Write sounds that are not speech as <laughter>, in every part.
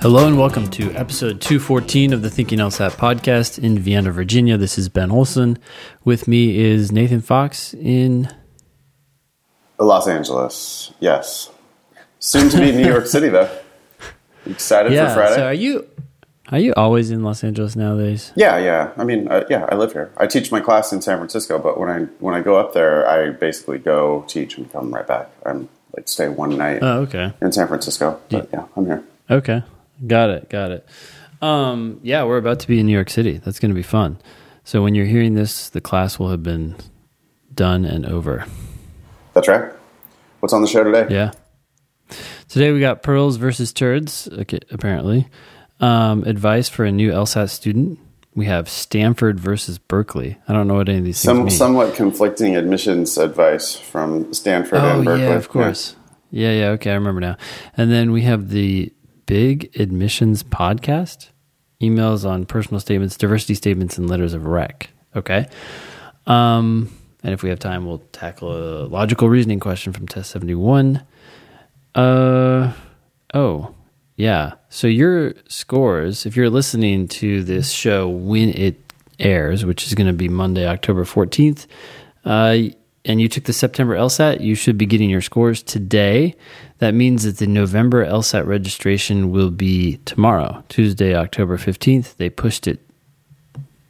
Hello and welcome to episode 214 of the Thinking LSAT podcast in Vienna, Virginia. This is Ben Olson. With me is Nathan Fox in Los Angeles. Yes. Soon to be New York <laughs> City though. Excited yeah. for Friday? So are you are you always in Los Angeles nowadays? yeah, yeah. I mean, uh, yeah, I live here. I teach my class in San Francisco, but when I when I go up there, I basically go teach and come right back. I'm like stay one night Oh, okay. in San Francisco. But yeah, I'm here. Okay. Got it. Got it. Um, yeah, we're about to be in New York City. That's going to be fun. So when you're hearing this, the class will have been done and over. That's right. What's on the show today? Yeah. Today we got pearls versus turds, okay, apparently. Um, advice for a new LSAT student. We have Stanford versus Berkeley. I don't know what any of these Some mean. somewhat conflicting admissions advice from Stanford oh and Berkeley. yeah, of course. Yeah. yeah, Okay, I remember now. And then we have the Big Admissions Podcast. Emails on personal statements, diversity statements, and letters of rec. Okay. Um, and if we have time, we'll tackle a logical reasoning question from test seventy one. Uh oh, yeah. So your scores, if you're listening to this show when it airs, which is going to be Monday, October 14th, uh, and you took the September LSAT, you should be getting your scores today. That means that the November LSAT registration will be tomorrow, Tuesday, October 15th. They pushed it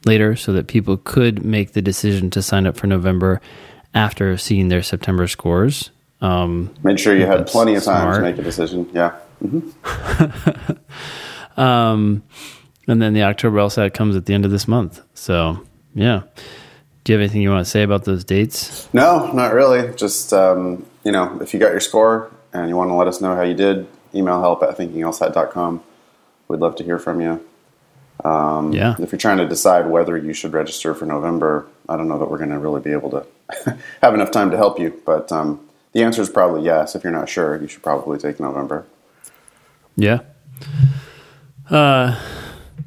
later so that people could make the decision to sign up for November after seeing their September scores. Um, Made sure you had plenty of time smart. to make a decision. Yeah. <laughs> Um, and then the October LSAT comes at the end of this month. So, yeah. Do you have anything you want to say about those dates? No, not really. Just um, you know, if you got your score and you want to let us know how you did, email help at thinkinglsat.com. We'd love to hear from you. Um, Yeah. If you're trying to decide whether you should register for November, I don't know that we're going to really be able to <laughs> have enough time to help you. But um, the answer is probably yes. If you're not sure, you should probably take November. Yeah. Uh,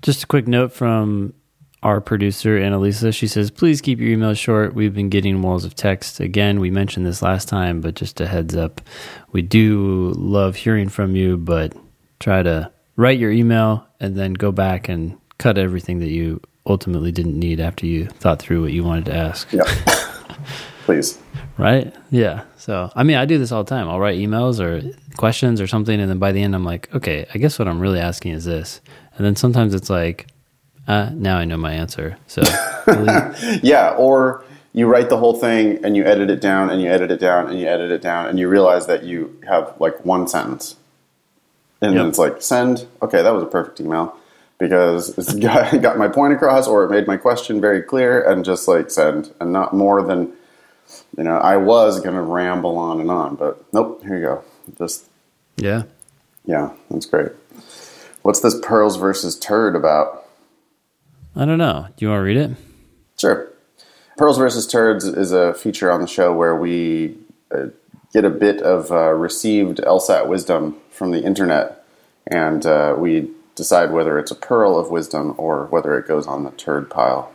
just a quick note from our producer, Annalisa. She says, please keep your emails short. We've been getting walls of text. Again, we mentioned this last time, but just a heads up. We do love hearing from you, but try to write your email and then go back and cut everything that you ultimately didn't need after you thought through what you wanted to ask. Yeah. <laughs> Please. Right? Yeah. So, I mean, I do this all the time. I'll write emails or questions or something, and then by the end, I'm like, okay, I guess what I'm really asking is this. And then sometimes it's like, uh, now I know my answer. So. <laughs> Yeah, or you write the whole thing and you edit it down and you edit it down and you edit it down and you realize that you have like one sentence. And then Yep. it's like, send. Okay, that was a perfect email because it's <laughs> got, got my point across or it made my question very clear and just like send and not more than, you know, I was going to ramble on and on, but nope, here you go. Just, yeah. yeah, that's great. What's this pearls versus turd about? I don't know. Do you want to read it? Sure. Pearls versus Turds is a feature on the show where we uh, get a bit of uh, received LSAT wisdom from the internet, and uh, we decide whether it's a pearl of wisdom or whether it goes on the turd pile.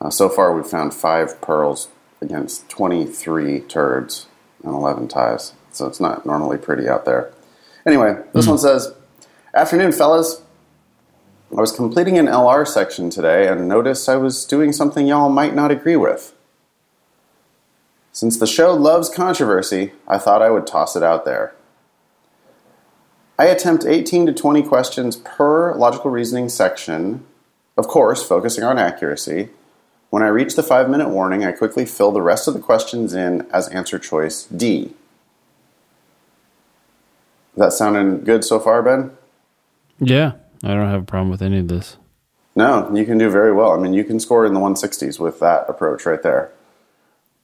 Uh, so far, we've found five pearls against 23 turds and 11 ties, so it's not normally pretty out there. Anyway, this one says Afternoon, fellas. I was completing an LR section today and noticed I was doing something y'all might not agree with. Since the show loves controversy, I thought I would toss it out there. I attempt 18 to 20 questions per logical reasoning section, of course, focusing on accuracy. When I reach the five minute warning, I quickly fill the rest of the questions in as answer choice D. That sounding good so far, Ben? Yeah. I don't have a problem with any of this. No, you can do very well. I mean, you can score in the 160s with that approach right there.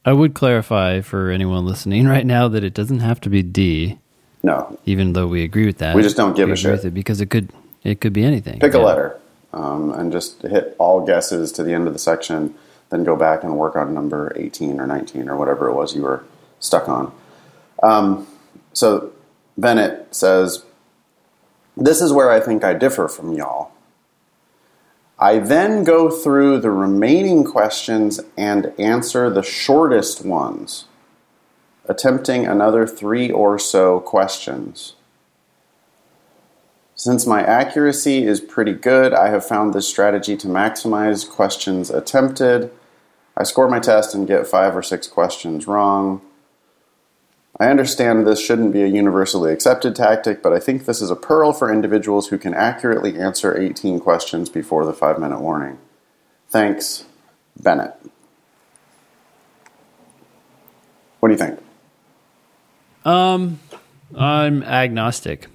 I would clarify for anyone listening right now that it doesn't have to be D, No, even though we agree with that. We just don't give We a agree shit. with it because it could it could be anything. pick a letter um, and just hit all guesses to the end of the section, then go back and work on number 18 or 19 or whatever it was you were stuck on. Um, so Bennett says, This is where I think I differ from y'all. I then go through the remaining questions and answer the shortest ones, attempting another three or so questions. Since my accuracy is pretty good, I have found this strategy to maximize questions attempted. I score my test and get five or six questions wrong. I understand this shouldn't be a universally accepted tactic, but I think this is a pearl for individuals who can accurately answer 18 questions before the five minute warning. Thanks, Bennett. What do you think? Um, I'm agnostic.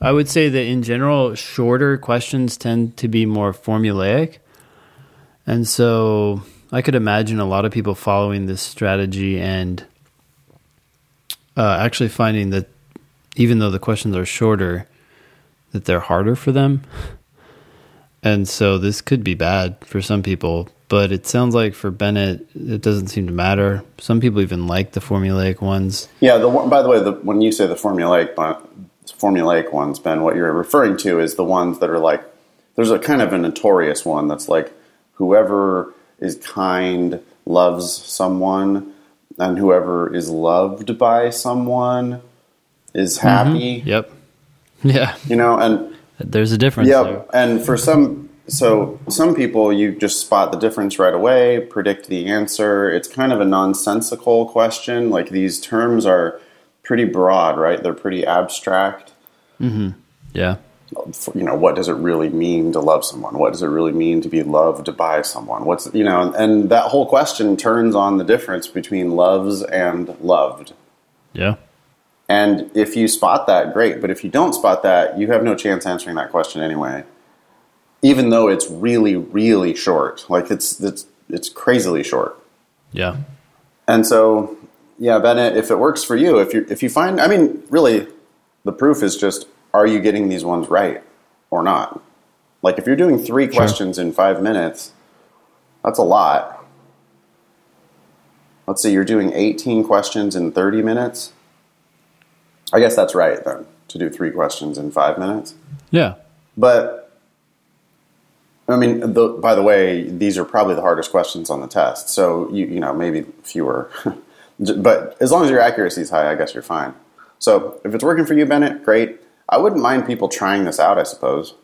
I would say that in general, shorter questions tend to be more formulaic. And so I could imagine a lot of people following this strategy and uh, actually finding that even though the questions are shorter, that they're harder for them. And so this could be bad for some people, but it sounds like for Bennett, it doesn't seem to matter. Some people even like the formulaic ones. Yeah. The by the way, the, when you say the formulaic formulaic ones, Ben, what you're referring to is the ones that are like there's a kind of a notorious one that's like whoever is kind loves someone, and whoever is loved by someone is happy. Mm-hmm. Yep. <laughs> Yeah. You know, and there's a difference. Yep. there. and for some, so some people you just spot the difference right away, predict the answer. It's kind of a nonsensical question. Like these terms are pretty broad, right? They're pretty abstract. Mm-hmm. Yeah. You know, what does it really mean to love someone? What does it really mean to be loved by someone? What's you know, and that whole question turns on the difference between loves and loved. Yeah. And if you spot that, great. But if you don't spot that, you have no chance answering that question anyway. Even though it's really, really short, like it's it's it's crazily short. Yeah. And so, yeah, Bennett, if it works for you, if you if you find, I mean, really, the proof is just are you getting these ones right or not? Like if you're doing three sure. questions in five minutes, that's a lot. Let's say you're doing 18 questions in 30 minutes I guess that's right then to do three questions in five minutes. Yeah, but I mean, the, by the way, these are probably the hardest questions on the test. So you you know maybe fewer, <laughs> but as long as your accuracy is high, I guess you're fine. So if it's working for you, Bennett, great. I wouldn't mind people trying this out. I suppose.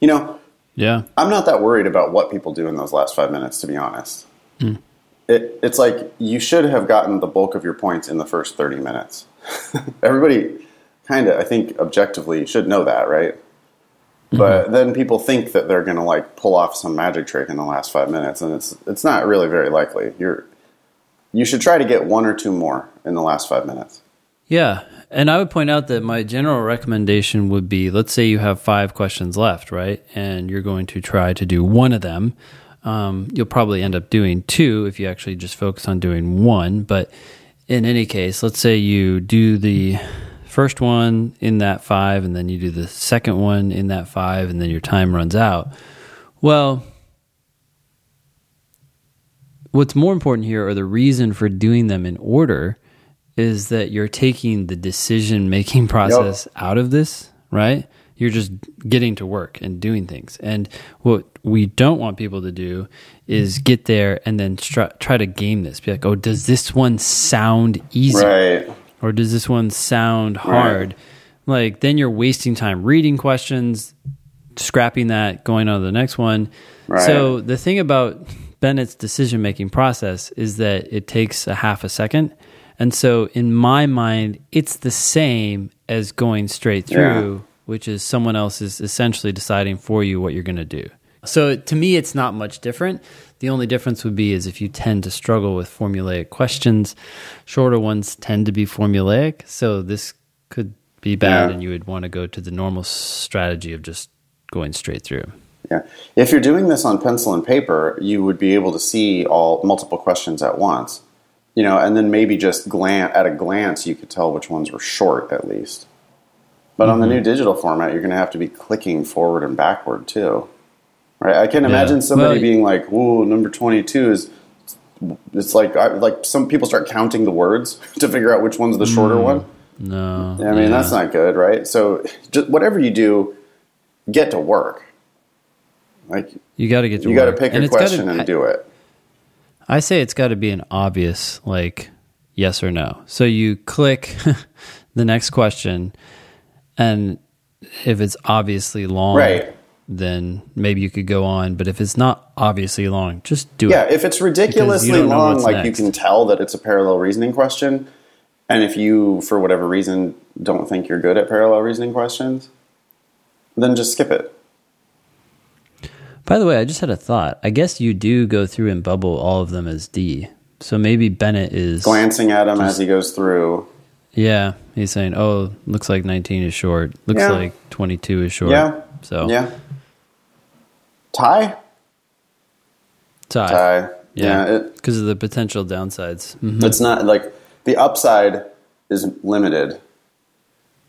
You know. Yeah. I'm not that worried about what people do in those last five minutes, to be honest. Mm. It, it's like you should have gotten the bulk of your points in the first 30 minutes. <laughs> Everybody kind of, I think, objectively should know that, right? Mm-hmm. But then people think that they're going to like pull off some magic trick in the last five minutes, and it's it's not really very likely. You're you should try to get one or two more in the last five minutes. Yeah, and I would point out that my general recommendation would be: let's say you have five questions left, right, and you're going to try to do one of them. Um, you'll probably end up doing two if you actually just focus on doing one, but in any case, let's say you do the first one in that five, and then you do the second one in that five, and then your time runs out. Well, what's more important here, are the reason for doing them in order, is that you're taking the decision making <laughs> process yep. out of this, right? You're just getting to work and doing things. And what we don't want people to do is get there and then try, try to game this. Be like, oh, does this one sound easy? Right. Or does this one sound hard? Right. Like, then you're wasting time reading questions, scrapping that, going on to the next one. Right. So, the thing about Bennett's decision making process is that it takes a half a second. And so, in my mind, it's the same as going straight through. Yeah which is someone else is essentially deciding for you what you're going to do. So to me, it's not much different. The only difference would be is if you tend to struggle with formulaic questions, shorter ones tend to be formulaic. So this could be bad, yeah. and you would want to go to the normal strategy of just going straight through. Yeah, if you're doing this on pencil and paper, you would be able to see all multiple questions at once. You know, and then maybe just glance at a glance, you could tell which ones were short at least. But mm-hmm. on the mm-hmm. new digital format, you're going to have to be clicking forward and backward too, right? I can imagine somebody well, being like, "Whoa, number twenty-two is." It's like like some people start counting the words <laughs> to figure out which one's the shorter mm, one. No, I mean yeah. that's not good, right? So, just whatever you do, get to work. Like you got to get to work. you got to pick and a question gotta, and do it. I say it's got to be an obvious like yes or no. So you click <laughs> the next question and if it's obviously long, Right. then maybe you could go on. But if it's not obviously long, just do Yeah, it. Yeah, if it's ridiculously long, like you can tell that it's a parallel reasoning question, and if you, for whatever reason, don't think you're good at parallel reasoning questions, then just skip it. By the way, I just had a thought. I guess you do go through and bubble all of them as D. So maybe Bennett is Glancing at him as he goes through. Yeah, he's saying, "Oh, looks like 19 is short. Looks Yeah. like 22 is short." Yeah. So Yeah. Tie? tie. Tie. Yeah. Yeah. Because of the potential downsides. Mhm. It's not like the upside is limited.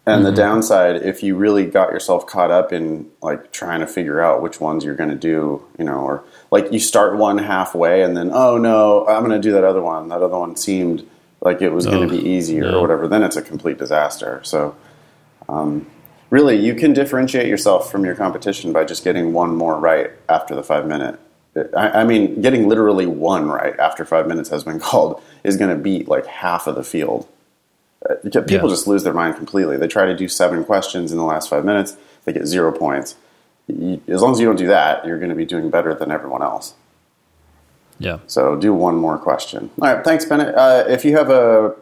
And the downside, if you really got yourself caught up in like trying to figure out which ones you're going to do, you know, or like you start one halfway and then, oh no, I'm going to do that other one. That other one seemed like it was going to be easier yeah. or whatever. Then it's a complete disaster. So, um, really, you can differentiate yourself from your competition by just getting one more right after the five minute. I, I mean, getting literally one right after five minutes has been <laughs> called is going to beat like half of the field. Uh, People Yeah. just lose their mind completely. They try to do seven questions in the last five minutes, they get zero points. As long as you don't do that, you're going to be doing better than everyone else. Yeah. So do one more question. All right, thanks, Bennett. Uh, if you have a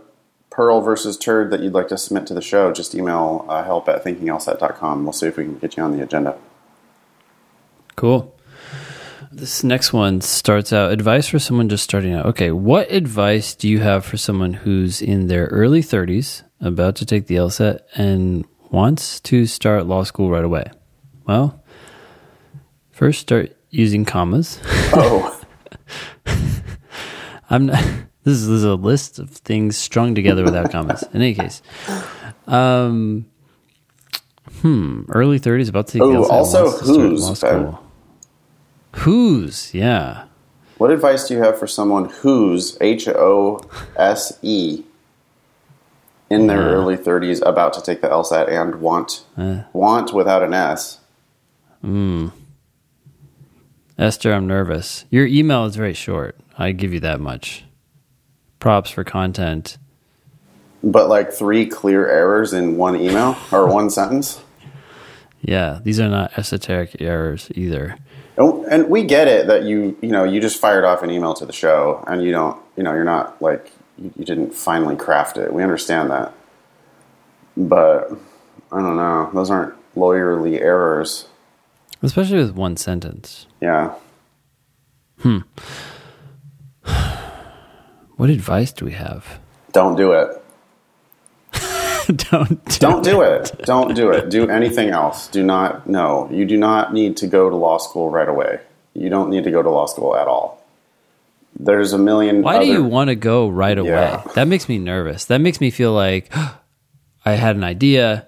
Pearl versus Turd that you'd like to submit to the show, just email uh, help at thinkinglsat.com. We'll see if we can get you on the agenda. Cool. This next one starts out advice for someone just starting out. Okay, what advice do you have for someone who's in their early 30s, about to take the LSAT, and wants to start law school right away? Well, first start using commas. Oh, <laughs> I'm not. This is, this is a list of things strung together without commas. In any case, um, hmm, early thirties, about to take. Ooh, the LSAT, also wants to start who's, law Ben? school. Who's? Yeah. what advice do you have for someone who's H O S E in their Yeah. early 30s about to take the LSAT and want Uh. want without an S? Esther, I'm nervous. Your email is very short. I give you that much. Props for content. But like three clear errors in one email or one <laughs> sentence. Yeah, these are not esoteric errors either. Oh, and we get it that you you know you just fired off an email to the show and you don't you know you're not like you, you didn't finally craft it. We understand that, but I don't know. Those aren't lawyerly errors. Especially with one sentence. Yeah. Hmm. <sighs> What advice do we have? Don't do it. <laughs> don't do Don't do it. Don't do it. Do anything else. Do not. No, you do not need to go to law school right away. You don't need to go to law school at all. There's a million. Why other, do you want to go right away? Yeah. That makes me nervous. That makes me feel like <gasps> I had an idea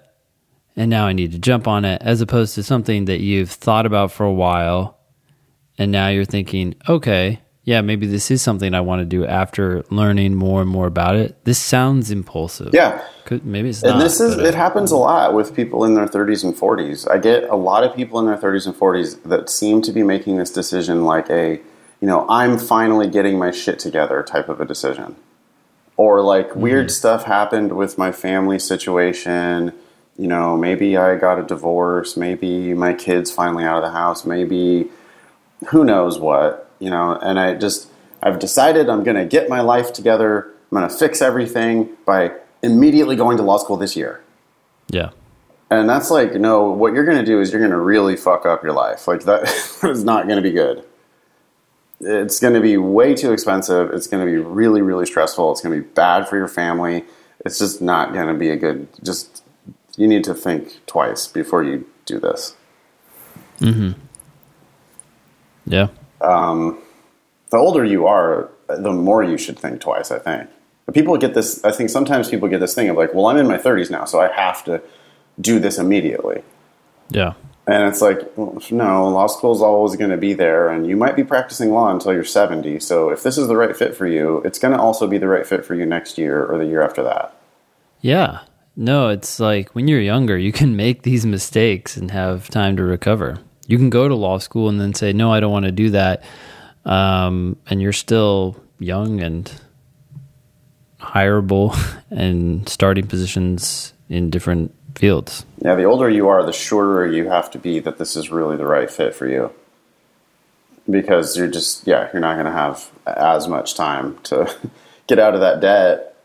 and now I need to jump on it, as opposed to something that you've thought about for a while and now you're thinking, okay, yeah, maybe this is something I want to do after learning more and more about it. This sounds impulsive. Yeah. Could, maybe it's not. And this is but, uh, it happens a lot with people in their 30s and 40s. I get a lot of people in their 30s and 40s that seem to be making this decision like a, you know, I'm finally getting my shit together type of a decision. Or like weird stuff happened with my family situation, you know, maybe I got a divorce, maybe my kids finally out of the house, maybe who knows what, you know, and I just I've decided I'm going to get my life together. I'm going to fix everything by immediately going to law school this year. yeah. And that's like, no, what you're going to do is you're going to really fuck up your life. Like that <laughs> is not going to be good. It's going to be way too expensive. It's going to be really, really stressful. It's going to be bad for your family. It's just not going to be a good. Just you need to think twice before you do this. Hmm. Yeah. Um, the older you are, the more you should think twice. I think. But people get this. I think sometimes people get this thing of like, well, I'm in my 30s now, so I have to do this immediately. Yeah. And it's like, no, law school's always going to be there, and you might be practicing law until you're 70. So if this is the right fit for you, it's going to also be the right fit for you next year or the year after that. Yeah. No, it's like when you're younger, you can make these mistakes and have time to recover. You can go to law school and then say, no, I don't want to do that. Um, and you're still young and hireable <laughs> and starting positions in different fields. Yeah, the older you are, the shorter you have to be that this is really the right fit for you. Because you're just, yeah, you're not going to have as much time to <laughs> get out of that debt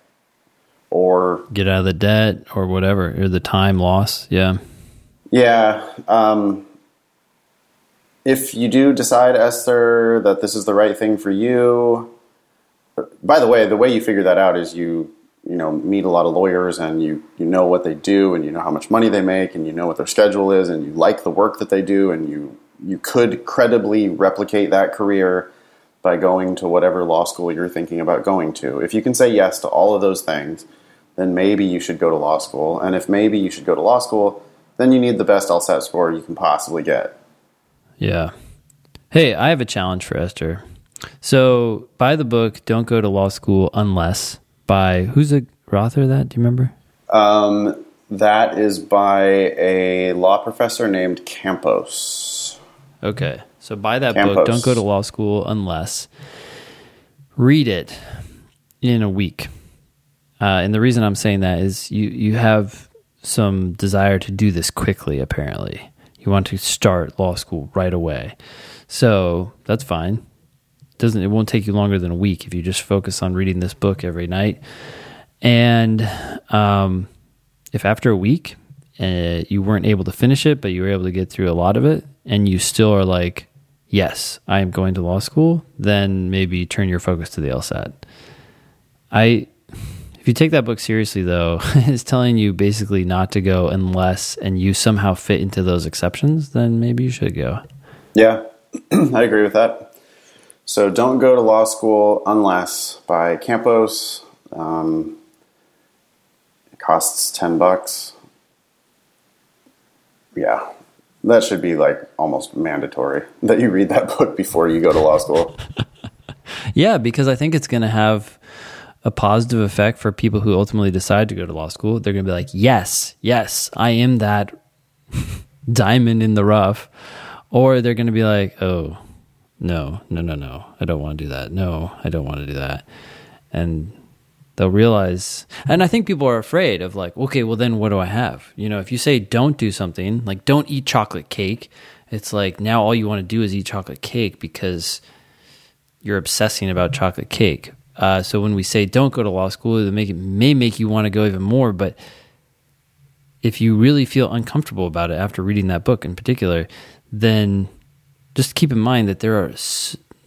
or get out of the debt or whatever, or the time loss. Yeah. Yeah. Um, if you do decide, Esther, that this is the right thing for you, by the way, the way you figure that out is you you know meet a lot of lawyers and you you know what they do and you know how much money they make and you know what their schedule is and you like the work that they do and you you could credibly replicate that career by going to whatever law school you're thinking about going to. If you can say yes to all of those things, then maybe you should go to law school. And if maybe you should go to law school, then you need the best LSAT score you can possibly get. Yeah. Hey, I have a challenge for Esther. So, buy the book Don't Go to Law School Unless by who's the author of that? Do you remember? Um, that is by a law professor named Campos. Okay. So, buy that Campos. book Don't Go to Law School Unless. Read it in a week. Uh, and the reason I'm saying that is you, you have some desire to do this quickly, apparently. You want to start law school right away. So that's fine doesn't it won't take you longer than a week if you just focus on reading this book every night. And um, if after a week uh, you weren't able to finish it, but you were able to get through a lot of it, and you still are like, "Yes, I am going to law school," then maybe turn your focus to the LSAT. I, if you take that book seriously, though, <laughs> it's telling you basically not to go unless, and you somehow fit into those exceptions, then maybe you should go. Yeah, <clears throat> I agree with that. So don't go to law school unless by Campos. Um, it costs ten bucks. Yeah, that should be like almost mandatory <laughs> that you read that book before you go to law school. <laughs> yeah, because I think it's going to have a positive effect for people who ultimately decide to go to law school. They're going to be like, yes, yes, I am that <laughs> diamond in the rough. Or they're going to be like, oh, no, no, no, no, I don't want to do that. No, I don't want to do that. And they'll realize, and I think people are afraid of like, okay, well, then what do I have? You know, if you say don't do something, like don't eat chocolate cake, it's like now all you want to do is eat chocolate cake because you're obsessing about chocolate cake. Uh, so when we say don't go to law school, it, it may make you want to go even more. But if you really feel uncomfortable about it after reading that book in particular, then just keep in mind that there are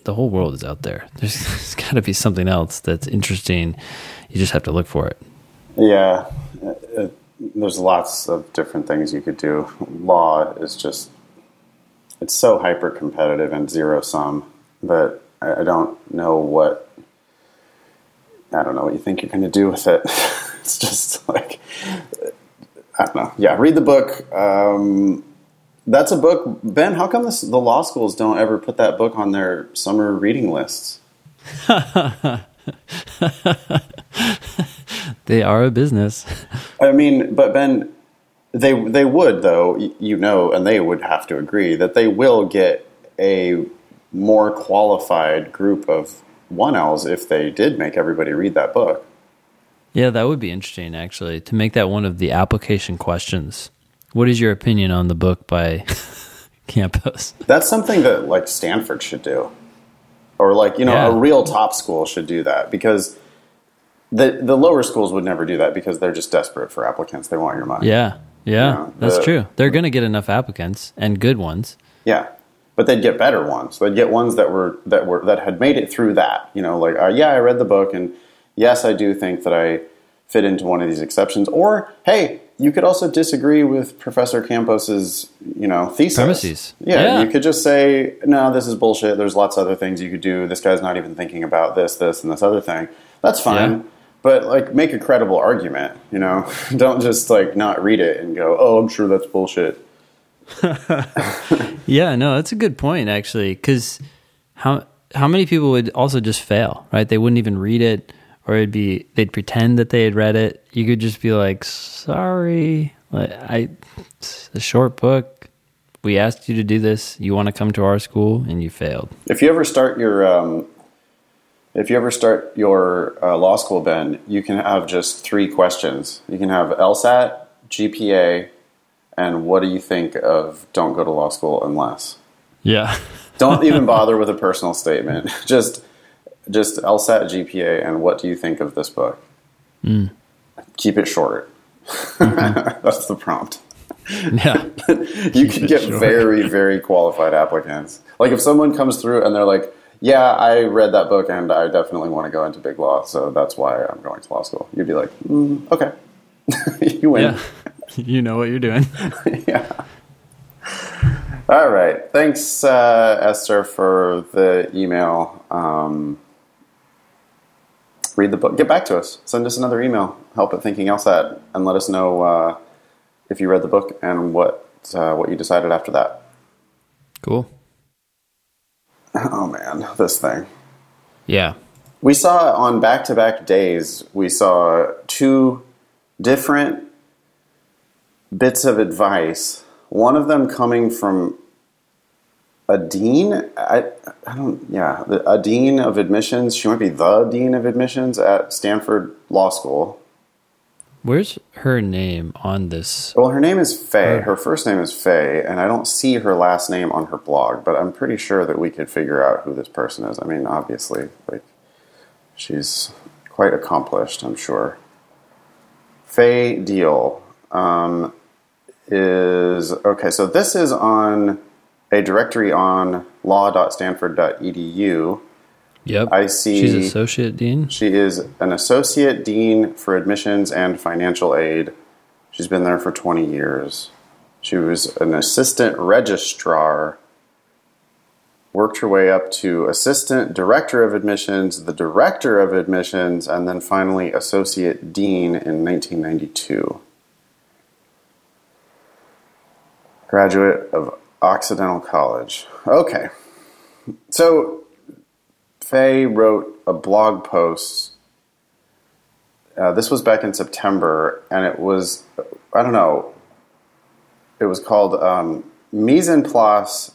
the whole world is out there. There's, <laughs> there's got to be something else that's interesting. You just have to look for it. Yeah, it, uh, there's lots of different things you could do. Law is just it's so hyper competitive and zero sum I, I don't know what I don't know what you think you're going to do with it. <laughs> it's just like I don't know. Yeah, read the book. Um, that's a book, Ben. How come this, the law schools don't ever put that book on their summer reading lists? <laughs> they are a business. <laughs> I mean, but Ben, they they would though, you know, and they would have to agree that they will get a more qualified group of one Ls if they did make everybody read that book. Yeah, that would be interesting actually to make that one of the application questions. What is your opinion on the book by <laughs> Campos? That's something that like Stanford should do, or like you know yeah. a real top school should do that because the the lower schools would never do that because they're just desperate for applicants. They want your money. Yeah, yeah, you know, that's the, true. They're going to get enough applicants and good ones. Yeah, but they'd get better ones. They'd get ones that were that were that had made it through that. You know, like uh, yeah, I read the book, and yes, I do think that I fit into one of these exceptions. Or hey, you could also disagree with Professor Campos's, you know, thesis. Premises. Yeah, yeah, you could just say, no, this is bullshit. There's lots of other things you could do. This guy's not even thinking about this, this, and this other thing. That's fine. Yeah. But like, make a credible argument. You know, <laughs> don't just like not read it and go, oh, I'm sure that's bullshit. <laughs> yeah, no, that's a good point actually. Because how how many people would also just fail? Right? They wouldn't even read it or it'd be they'd pretend that they had read it. You could just be like, "Sorry, I it's a short book. We asked you to do this. You want to come to our school, and you failed." If you ever start your um, if you ever start your uh, law school, Ben, you can have just three questions. You can have LSAT, GPA, and what do you think of don't go to law school unless? Yeah. <laughs> Don't even <laughs> bother with a personal statement. <laughs> Just just LSAT GPA and what do you think of this book? Mm. Keep it short. That's the prompt. Yeah. you can get short. very, very qualified applicants. Like if someone comes through and they're like, "Yeah, I read that book and I definitely want to go into big law, so that's why I'm going to law school." You'd be like, mm, "Okay, you win." Yeah. <laughs> you know what you're doing. <laughs> yeah. All right. Thanks, uh, Esther, for the email. Um, read the book. Get back to us. Send us another email. Help at Thinking LSAT, and let us know uh, if you read the book and what uh, what you decided after that. Cool. Oh man, this thing. Yeah. We saw on back to back days. We saw two different bits of advice. One of them coming from a dean. I, I don't. Yeah, the- a dean of admissions. She might be the dean of admissions at Stanford Law School. Where's her name on this? Well, her name is Faye. Her first name is Faye, and I don't see her last name on her blog, but I'm pretty sure that we could figure out who this person is. I mean, obviously, like she's quite accomplished, I'm sure. Faye Deal um, is okay. So this is on a directory on law.stanford.edu. Yep. I see. She's associate dean. She is an associate dean for admissions and financial aid. She's been there for 20 years. She was an assistant registrar, worked her way up to assistant director of admissions, the director of admissions, and then finally associate dean in 1992. Graduate of Occidental College. Okay. So Faye wrote a blog post. Uh, this was back in September, and it was, I don't know, it was called um, Mise en place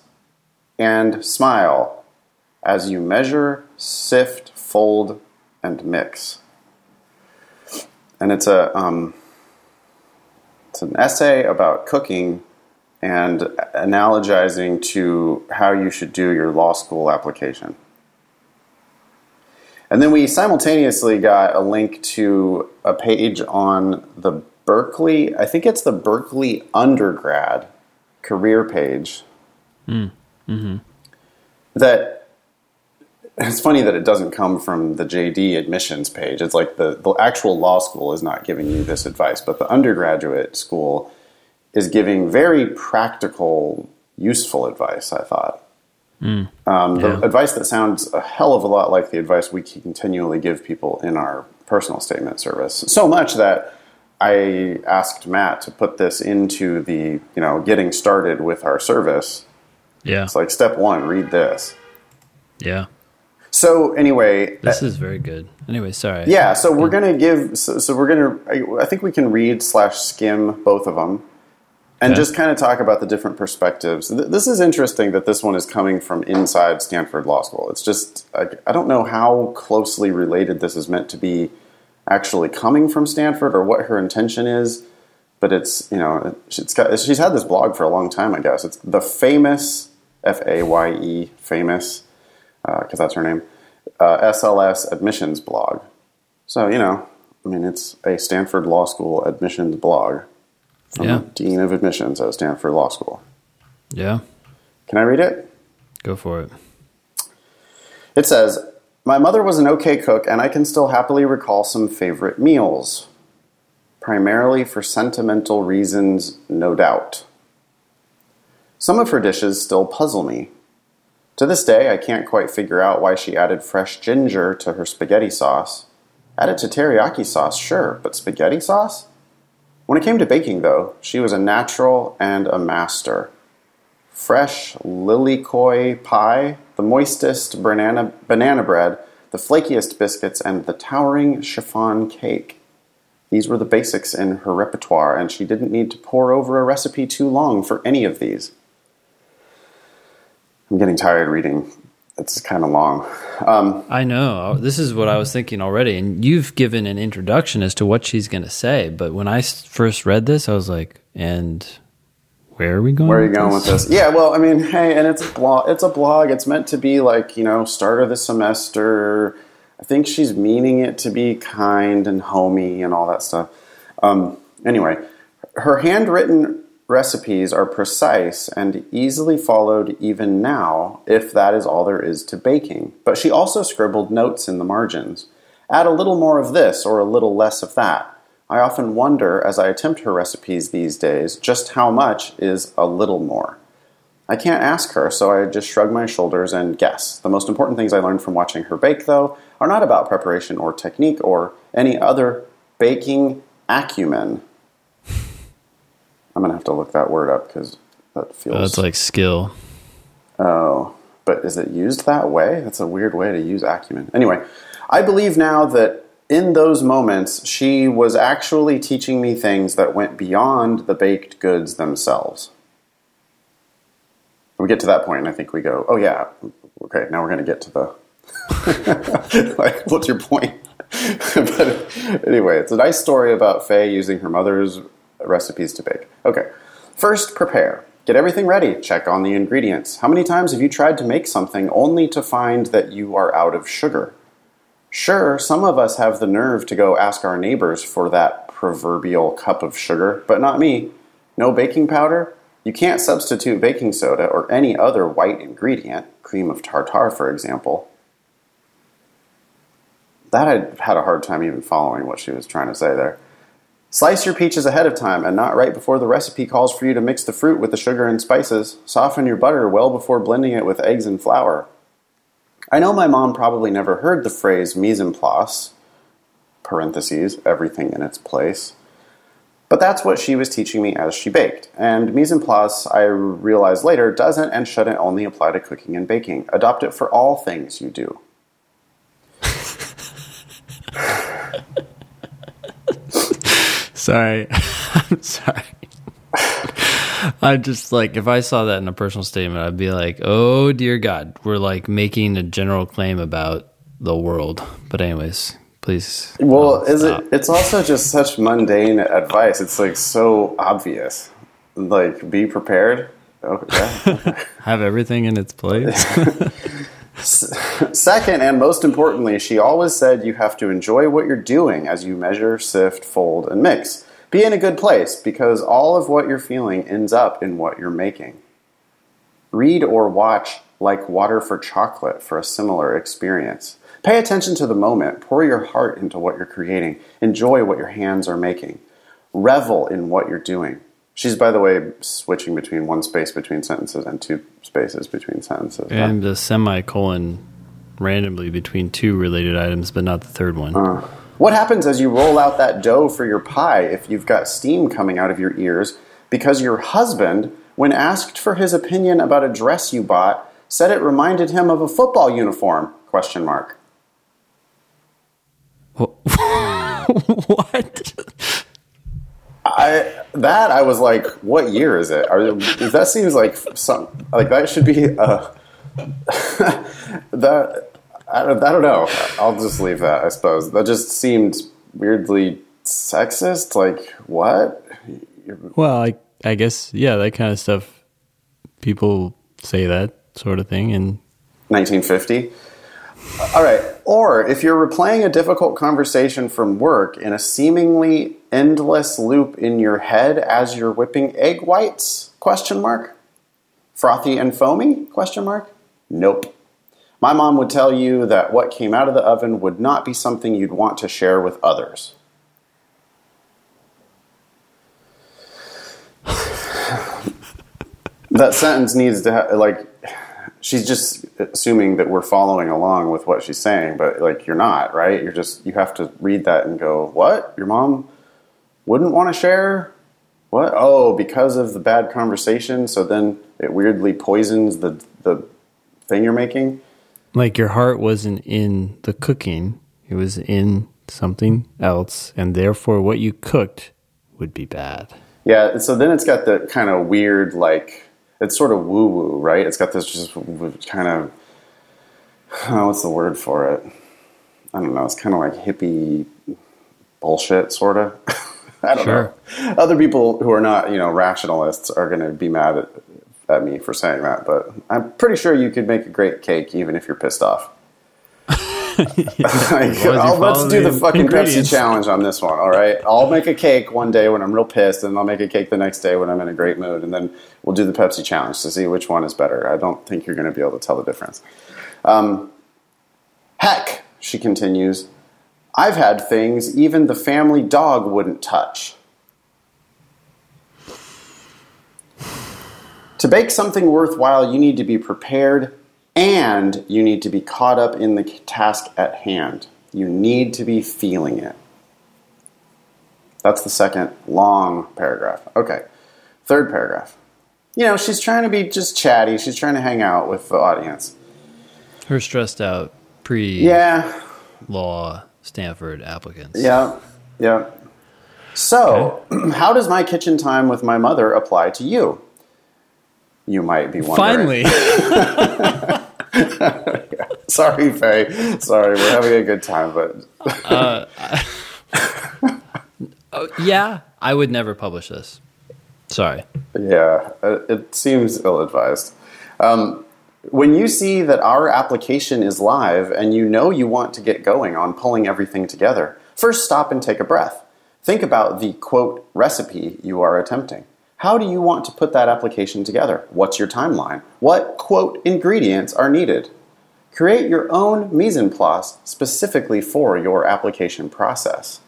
and Smile as you measure, sift, fold, and mix. And it's a um, it's an essay about cooking and analogizing to how you should do your law school application. And then we simultaneously got a link to a page on the Berkeley, I think it's the Berkeley undergrad career page. Mm, mm-hmm. That it's funny that it doesn't come from the JD admissions page. It's like the, the actual law school is not giving you this advice, but the undergraduate school is giving very practical, useful advice, I thought. Um, the Yeah. advice that sounds a hell of a lot like the advice we continually give people in our personal statement service. So much that I asked Matt to put this into the, you know, getting started with our service. Yeah. It's like step one, read this. Yeah. So anyway, This is very good. Anyway, sorry. yeah, so we're gonna give. So, so we're gonna. I, I think we can read slash skim both of them, and Okay. just kind of talk about the different perspectives. Th- This is interesting that this one is coming from inside Stanford Law School. It's just I, I don't know how closely related this is meant to be, actually coming from Stanford or what her intention is. But it's you know it's got, she's had this blog for a long time. I guess it's the famous F A Y E famous because that's her name, uh, SLS admissions blog. So, you know, I mean, it's a Stanford Law School admissions blog from Yeah. the Dean of Admissions at Stanford Law School. Yeah. Can I read it? Go for it. It says, My mother was an okay cook, and I can still happily recall some favorite meals. Primarily for sentimental reasons, no doubt. Some of her dishes still puzzle me. To this day, I can't quite figure out why she added fresh ginger to her spaghetti sauce. Add it to teriyaki sauce, sure, but spaghetti sauce? When it came to baking, though, she was a natural and a master. Fresh lilikoi pie, the moistest banana, banana bread, the flakiest biscuits, and the towering chiffon cake. These were the basics in her repertoire, and she didn't need to pore over a recipe too long for any of these. I'm getting tired reading it's kind of long. Um, I know. This is what I was thinking already. And you've given an introduction as to what she's going to say. But when I first read this, I was like, and where are we going? where are you going with this? Yeah, well, I mean, hey, and it's a blog. It's a blog. It's meant to be like you know, start of the semester. I think she's meaning it to be kind and homey and all that stuff. Um, anyway, her handwritten recipes are precise and easily followed even now, if that is all there is to baking. But she also scribbled notes in the margins. Add a little more of this or a little less of that. I often wonder, as I attempt her recipes these days, just how much is a little more. I can't ask her, so I just shrug my shoulders and guess. The most important things I learned from watching her bake, though, are not about preparation or technique or any other baking acumen. I'm gonna have to look that word up because that feels. That's like skill. Oh, but is it used that way? That's a weird way to use acumen. Anyway, I believe now that in those moments, she was actually teaching me things that went beyond the baked goods themselves. We get to that point, and I think we go, oh, yeah, okay, now we're going to get to the. <laughs> like, what's your point? <laughs> but anyway, it's a nice story about Faye using her mother's recipes to bake. Okay, first, prepare. Get everything ready. Check on the ingredients. How many times have you tried to make something only to find that you are out of sugar? Sure, some of us have the nerve to go ask our neighbors for that proverbial cup of sugar, but not me. No baking powder? You can't substitute baking soda or any other white ingredient, cream of tartar, for example. That I had a hard time even following what she was trying to say there. Slice your peaches ahead of time and not right before the recipe calls for you to mix the fruit with the sugar and spices. Soften your butter well before blending it with eggs and flour. I know my mom probably never heard the phrase mise en place, parentheses, everything in its place. But that's what she was teaching me as she baked. And mise en place, I realized later, doesn't and shouldn't only apply to cooking and baking. Adopt it for all things you do. Sorry. <laughs> I'm sorry. <laughs> I just like if I saw that in a personal statement, I'd be like, "Oh dear God, we're like making a general claim about the world." But anyways, please. Well, is stop. it? It's also just such mundane advice. It's like so obvious. Like, be prepared. Okay. <laughs> have everything in its place? Second, and most importantly, she always said you have to enjoy what you're doing as you measure, sift, fold, and mix. Be in a good place because all of what you're feeling ends up in what you're making. Read or watch like water for chocolate for a similar experience. Pay attention to the moment. Pour your heart into what you're creating. Enjoy what your hands are making. Revel in what you're doing. She's, by the way, switching between one space between sentences and two spaces between sentences. and the semicolon randomly between two related items, but not the third one. Uh. What happens as you roll out that dough for your pie if you've got steam coming out of your ears because your husband, when asked for his opinion about a dress you bought, said it reminded him of a football uniform? Question mark. <laughs> what? I that I was like, what year is it? Are, that seems like some like that should be uh, <laughs> that. I don't, I don't know. I'll just leave that. I suppose that just seemed weirdly sexist. Like what? Well, I I guess yeah, that kind of stuff. People say that sort of thing, in 1950. All right. Or if you're replaying a difficult conversation from work in a seemingly endless loop in your head as you're whipping egg whites? Question mark. Frothy and foamy? Question mark. Nope. My mom would tell you that what came out of the oven would not be something you'd want to share with others. <sighs> that sentence needs to have like she's just assuming that we're following along with what she's saying, but like you're not, right? You're just you have to read that and go, "What? Your mom wouldn't want to share? What? Oh, because of the bad conversation, so then it weirdly poisons the the thing you're making." like your heart wasn't in the cooking; it was in something else, and therefore, what you cooked would be bad. Yeah, so then it's got the kind of weird like it's sort of woo woo, right? It's got this just kind of oh, <sighs> what's the word for it? I don't know. It's kind of like hippie bullshit, sort of. <laughs> <laughs> I don't Sure. know. Other people who are not, you know, rationalists are going to be mad at, at me for saying that, but I'm pretty sure you could make a great cake even if you're pissed off. <laughs> Like, I'll- let's do the the fucking Pepsi challenge on this one, all right? I'll make a cake one day when I'm real pissed, and I'll make a cake the next day when I'm in a great mood, and then we'll do the Pepsi challenge to see which one is better. I don't think you're going to be able to tell the difference. Um, heck, she continues, I've had things even the family dog wouldn't touch. To bake something worthwhile, you need to be prepared and you need to be caught up in the task at hand. You need to be feeling it. That's the second long paragraph. Okay. Third paragraph. You know, she's trying to be just chatty. She's trying to hang out with the audience. Her stressed out pre Yeah, law Stanford applicants. yeah, yeah. So, <clears throat> how does my kitchen time with my mother apply to you? You might be wondering. Finally. <laughs> <laughs> Sorry, Faye. Sorry, we're having a good time, but Oh, <laughs> yeah, I would never publish this. Sorry. yeah, it it seems ill advised. Um, when you see that our application is live and you know you want to get going on pulling everything together, first stop and take a breath. Think about the quote recipe you are attempting. How do you want to put that application together? What's your timeline? What quote ingredients are needed? Create your own mise en place specifically for your application process.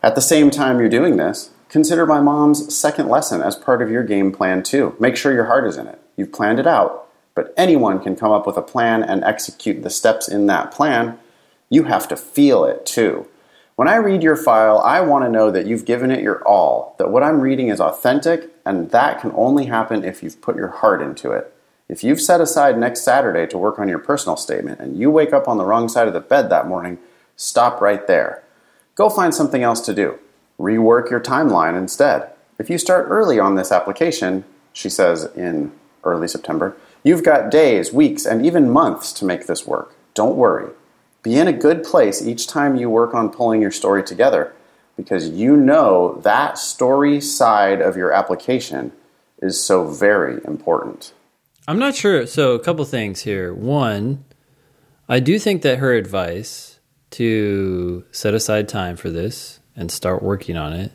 At the same time you're doing this, consider my mom's second lesson as part of your game plan too. Make sure your heart is in it. You've planned it out, but anyone can come up with a plan and execute the steps in that plan. You have to feel it too. When I read your file, I want to know that you've given it your all, that what I'm reading is authentic, and that can only happen if you've put your heart into it. If you've set aside next Saturday to work on your personal statement and you wake up on the wrong side of the bed that morning, stop right there. Go find something else to do. Rework your timeline instead. If you start early on this application, she says in early September, you've got days, weeks, and even months to make this work. Don't worry. Be in a good place each time you work on pulling your story together because you know that story side of your application is so very important. I'm not sure. So, a couple things here. One, I do think that her advice to set aside time for this and start working on it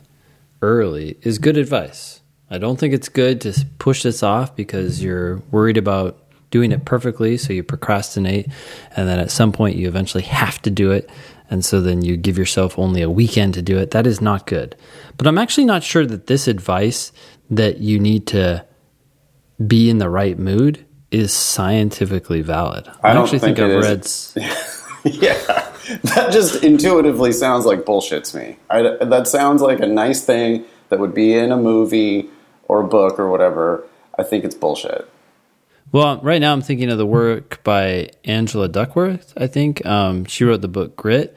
early is good advice. I don't think it's good to push this off because you're worried about doing it perfectly, so you procrastinate, and then at some point you eventually have to do it, and so then you give yourself only a weekend to do it. That is not good. But I'm actually not sure that this advice that you need to be in the right mood is scientifically valid. I, I don't actually think, think I've read. <laughs> yeah, that just intuitively sounds like bullshit to me. I, that sounds like a nice thing that would be in a movie or a book or whatever. I think it's bullshit. Well, right now I'm thinking of the work by Angela Duckworth. I think um, she wrote the book Grit,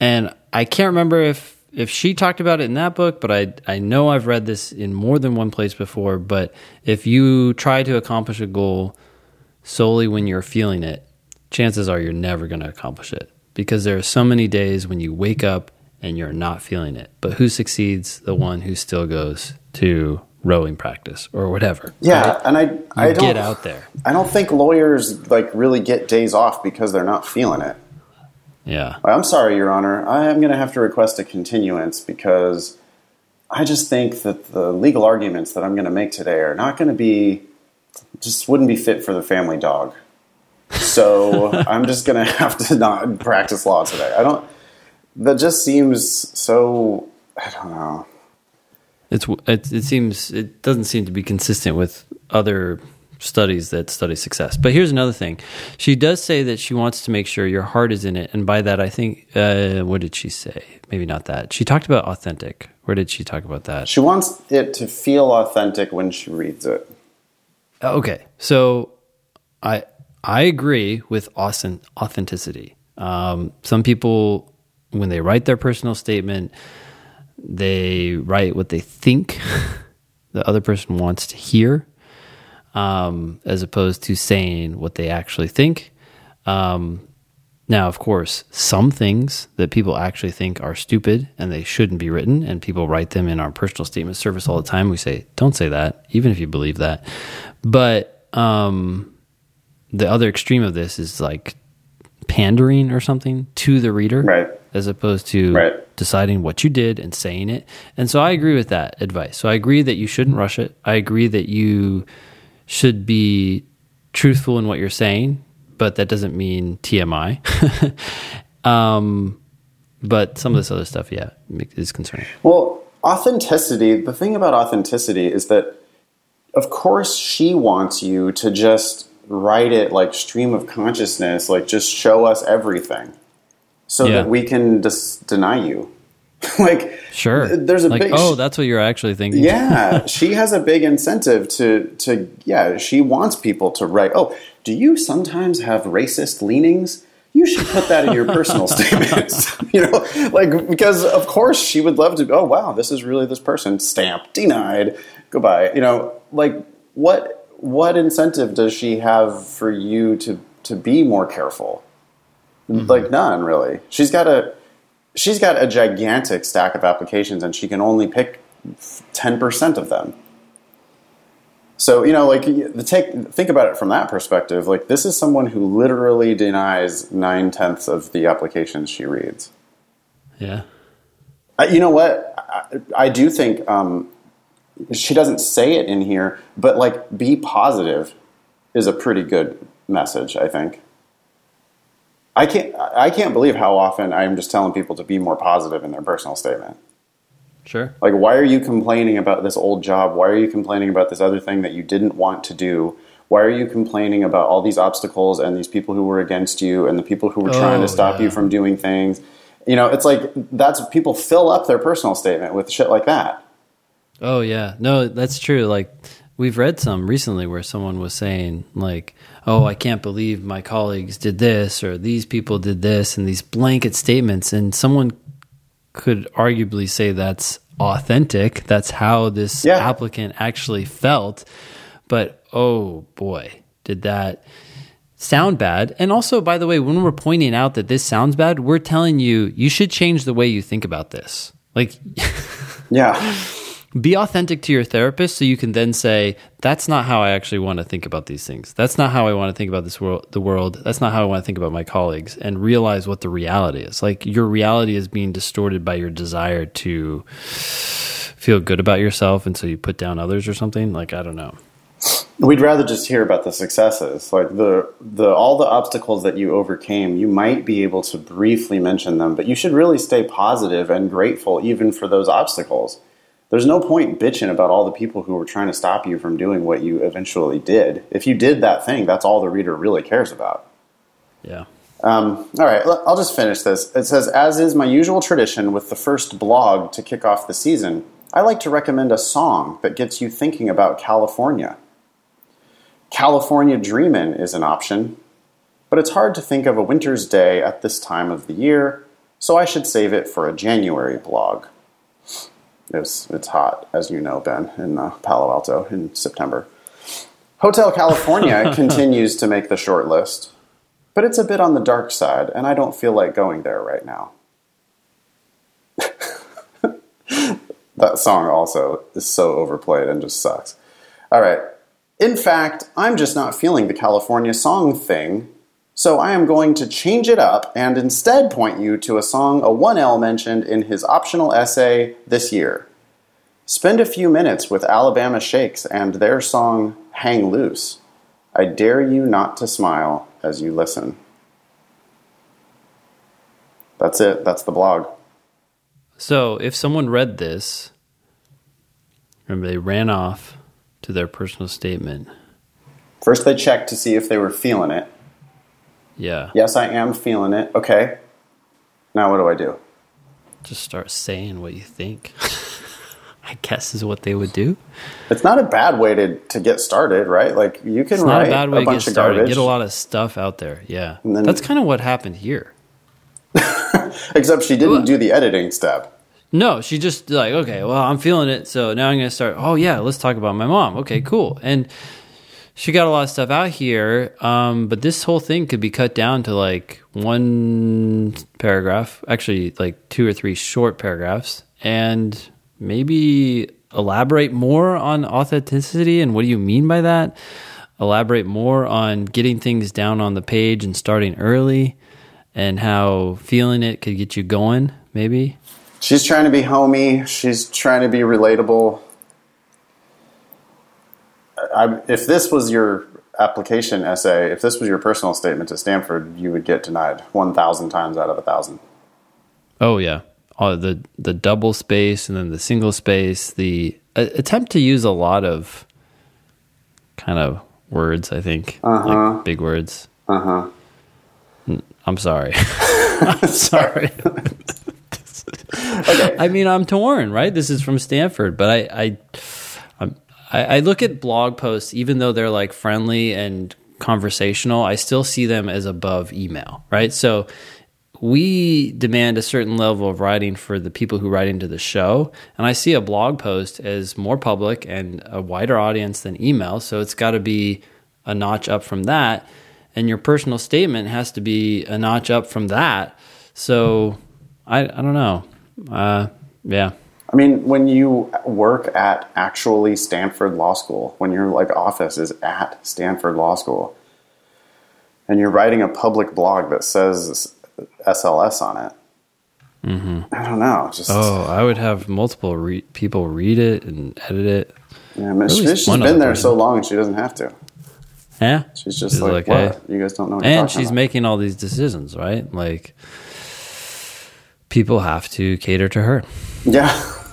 and I can't remember if if she talked about it in that book, but I I know I've read this in more than one place before. But if you try to accomplish a goal solely when you're feeling it, chances are you're never going to accomplish it because there are so many days when you wake up and you're not feeling it. But who succeeds? The one who still goes to rowing practice or whatever. Yeah, right? and I I don't get out there. I don't think lawyers like really get days off because they're not feeling it. Yeah. I'm sorry, Your Honor. I am going to have to request a continuance because I just think that the legal arguments that I'm going to make today are not going to be, just wouldn't be fit for the family dog. So <laughs> I'm just going to have to not practice law today. I don't, that just seems so, I don't know. It's it, it seems it doesn't seem to be consistent with other studies that study success. But here's another thing: she does say that she wants to make sure your heart is in it, and by that I think uh, what did she say? Maybe not that. She talked about authentic. Where did she talk about that? She wants it to feel authentic when she reads it. Okay, so I I agree with authenticity. Um, some people, when they write their personal statement, they write what they think <laughs> the other person wants to hear. um, as opposed to saying what they actually think. Um, now, of course, some things that people actually think are stupid and they shouldn't be written, and people write them in our personal statement service all the time. We say, don't say that, even if you believe that. But um, the other extreme of this is like pandering or something to the reader, Right. As opposed to Right. deciding what you did and saying it. And so I agree with that advice. So I agree that you shouldn't rush it. I agree that you should be truthful in what you're saying, but that doesn't mean TMI. <laughs> um, but some of this other stuff, yeah, is concerning. Well, authenticity, the thing about authenticity is that, of course, she wants you to just write it like stream of consciousness, like just show us everything so Yeah. that we can just deny you. <laughs> like, Sure. th- there's a like, big. oh, that's what you're actually thinking. yeah, <laughs> she has a big incentive to to yeah. She wants people to write. Oh, do you sometimes have racist leanings? You should put that in your personal <laughs> statements. you know, like because of course she would love to. Oh wow, this is really this person. Stamp denied. Goodbye. You know, like what what incentive does she have for you to to be more careful? Like none really. She's got a she's got a gigantic stack of applications and she can only pick 10% of them. So, you know, like the take think about it from that perspective. Like this is someone who literally denies nine tenths of the applications she reads. Yeah. Uh, you know what? I, I do think um, she doesn't say it in here, but like be positive is a pretty good message. I think. I can't. I can't believe how often I'm just telling people to be more positive in their personal statement. Sure. Like, why are you complaining about this old job? Why are you complaining about this other thing that you didn't want to do? Why are you complaining about all these obstacles and these people who were against you and the people who were trying Oh, to stop yeah. you from doing things? You know, it's like that's people fill up their personal statement with shit like that. Oh yeah, no, that's true. Like we've read some recently where someone was saying like, "Oh, I can't believe my colleagues did this or these people did this," and these blanket statements, and someone could arguably say that's authentic. That's how this Yeah. applicant actually felt. But oh boy, did that sound bad. And also, by the way, when we're pointing out that this sounds bad, we're telling you you should change the way you think about this. Like <laughs> Yeah, be authentic to your therapist so you can then say that's not how i actually want to think about these things. That's not how i want to think about this world the world. That's not how i want to think about my colleagues. And realize what the reality is. Like your reality is being distorted by your desire to feel good about yourself and so you put down others or something. Like i don't know. We'd rather just hear about the successes, like the the all the obstacles that you overcame. You might be able to briefly mention them, but you should really stay positive and grateful even for those obstacles. There's no point bitching about all the people who were trying to stop you from doing what you eventually did. If you did that thing, that's all the reader really cares about. yeah Um, all right, I'll just finish this. It says, as is my usual tradition with the first blog to kick off the season, I like to recommend a song that gets you thinking about California. California Dreamin' is an option, but it's hard to think of a winter's day at this time of the year, so I should save it for a January blog. It's, it's hot, as you know, Ben, in uh, Palo Alto in September. Hotel California <laughs> continues to make the short list, but it's a bit on the dark side, and I don't feel like going there right now. <laughs> that song also is so overplayed and just sucks. All right. In fact, I'm just not feeling the California song thing, so I am going to change it up and instead point you to a song a 1L mentioned in his optional essay this year. Spend a few minutes with Alabama Shakes and their song Hang Loose. I dare you not to smile as you listen. That's it. That's the blog. so if someone read this remember they ran off to their personal statement First, they checked to see if they were feeling it. Yeah Yes, I am feeling it. Okay. Now, what do I do? just start saying what you think <laughs> i guess is what they would do It's not a bad way to, to get started, right? Like you can It's write not a bad way to bunch get of started. garbage. Get a lot of stuff out there. Yeah, then- that's kind of what happened here. <laughs> Except she didn't do the editing step. No, she just like okay, well, I'm feeling it, so now I'm gonna start. Oh yeah, let's talk about my mom. Okay, cool. And she got a lot of stuff out here, um, but this whole thing could be cut down to like one paragraph, actually, like two or three short paragraphs, and maybe elaborate more on authenticity and what do you mean by that? Elaborate more on getting things down on the page and starting early and how feeling it could get you going, maybe. She's trying to be homey. She's trying to be relatable. I, if this was your application essay, if this was your personal statement to Stanford, you would get denied 1,000 times out of a 1,000. Oh, yeah. Oh, the, the double space and then the single space, the uh, attempt to use a lot of kind of words, I think, Uh-huh. like big words. Uh huh. I'm sorry. <laughs> I'm sorry. <laughs> Okay. I mean, I'm torn, right? This is from Stanford, but I, I, I, I look at blog posts, even though they're like friendly and conversational, I still see them as above email, right? So we demand a certain level of writing for the people who write into the show, and I see a blog post as more public and a wider audience than email, so it's got to be a notch up from that, and your personal statement has to be a notch up from that. So I, I don't know. Uh, yeah. I mean, when you work at actually Stanford Law School, when your like office is at Stanford Law School, and you're writing a public blog that says SLS on it, mm-hmm. I don't know. Just Oh, I would have multiple re- people read it and edit it. yeah, I mean, at she, least she's one been there person. so long, she doesn't have to. Yeah. She's just She's like, like, what? hey. You guys don't know what you're And she's about. making all these decisions, right? Like people have to cater to her. Yeah. <laughs>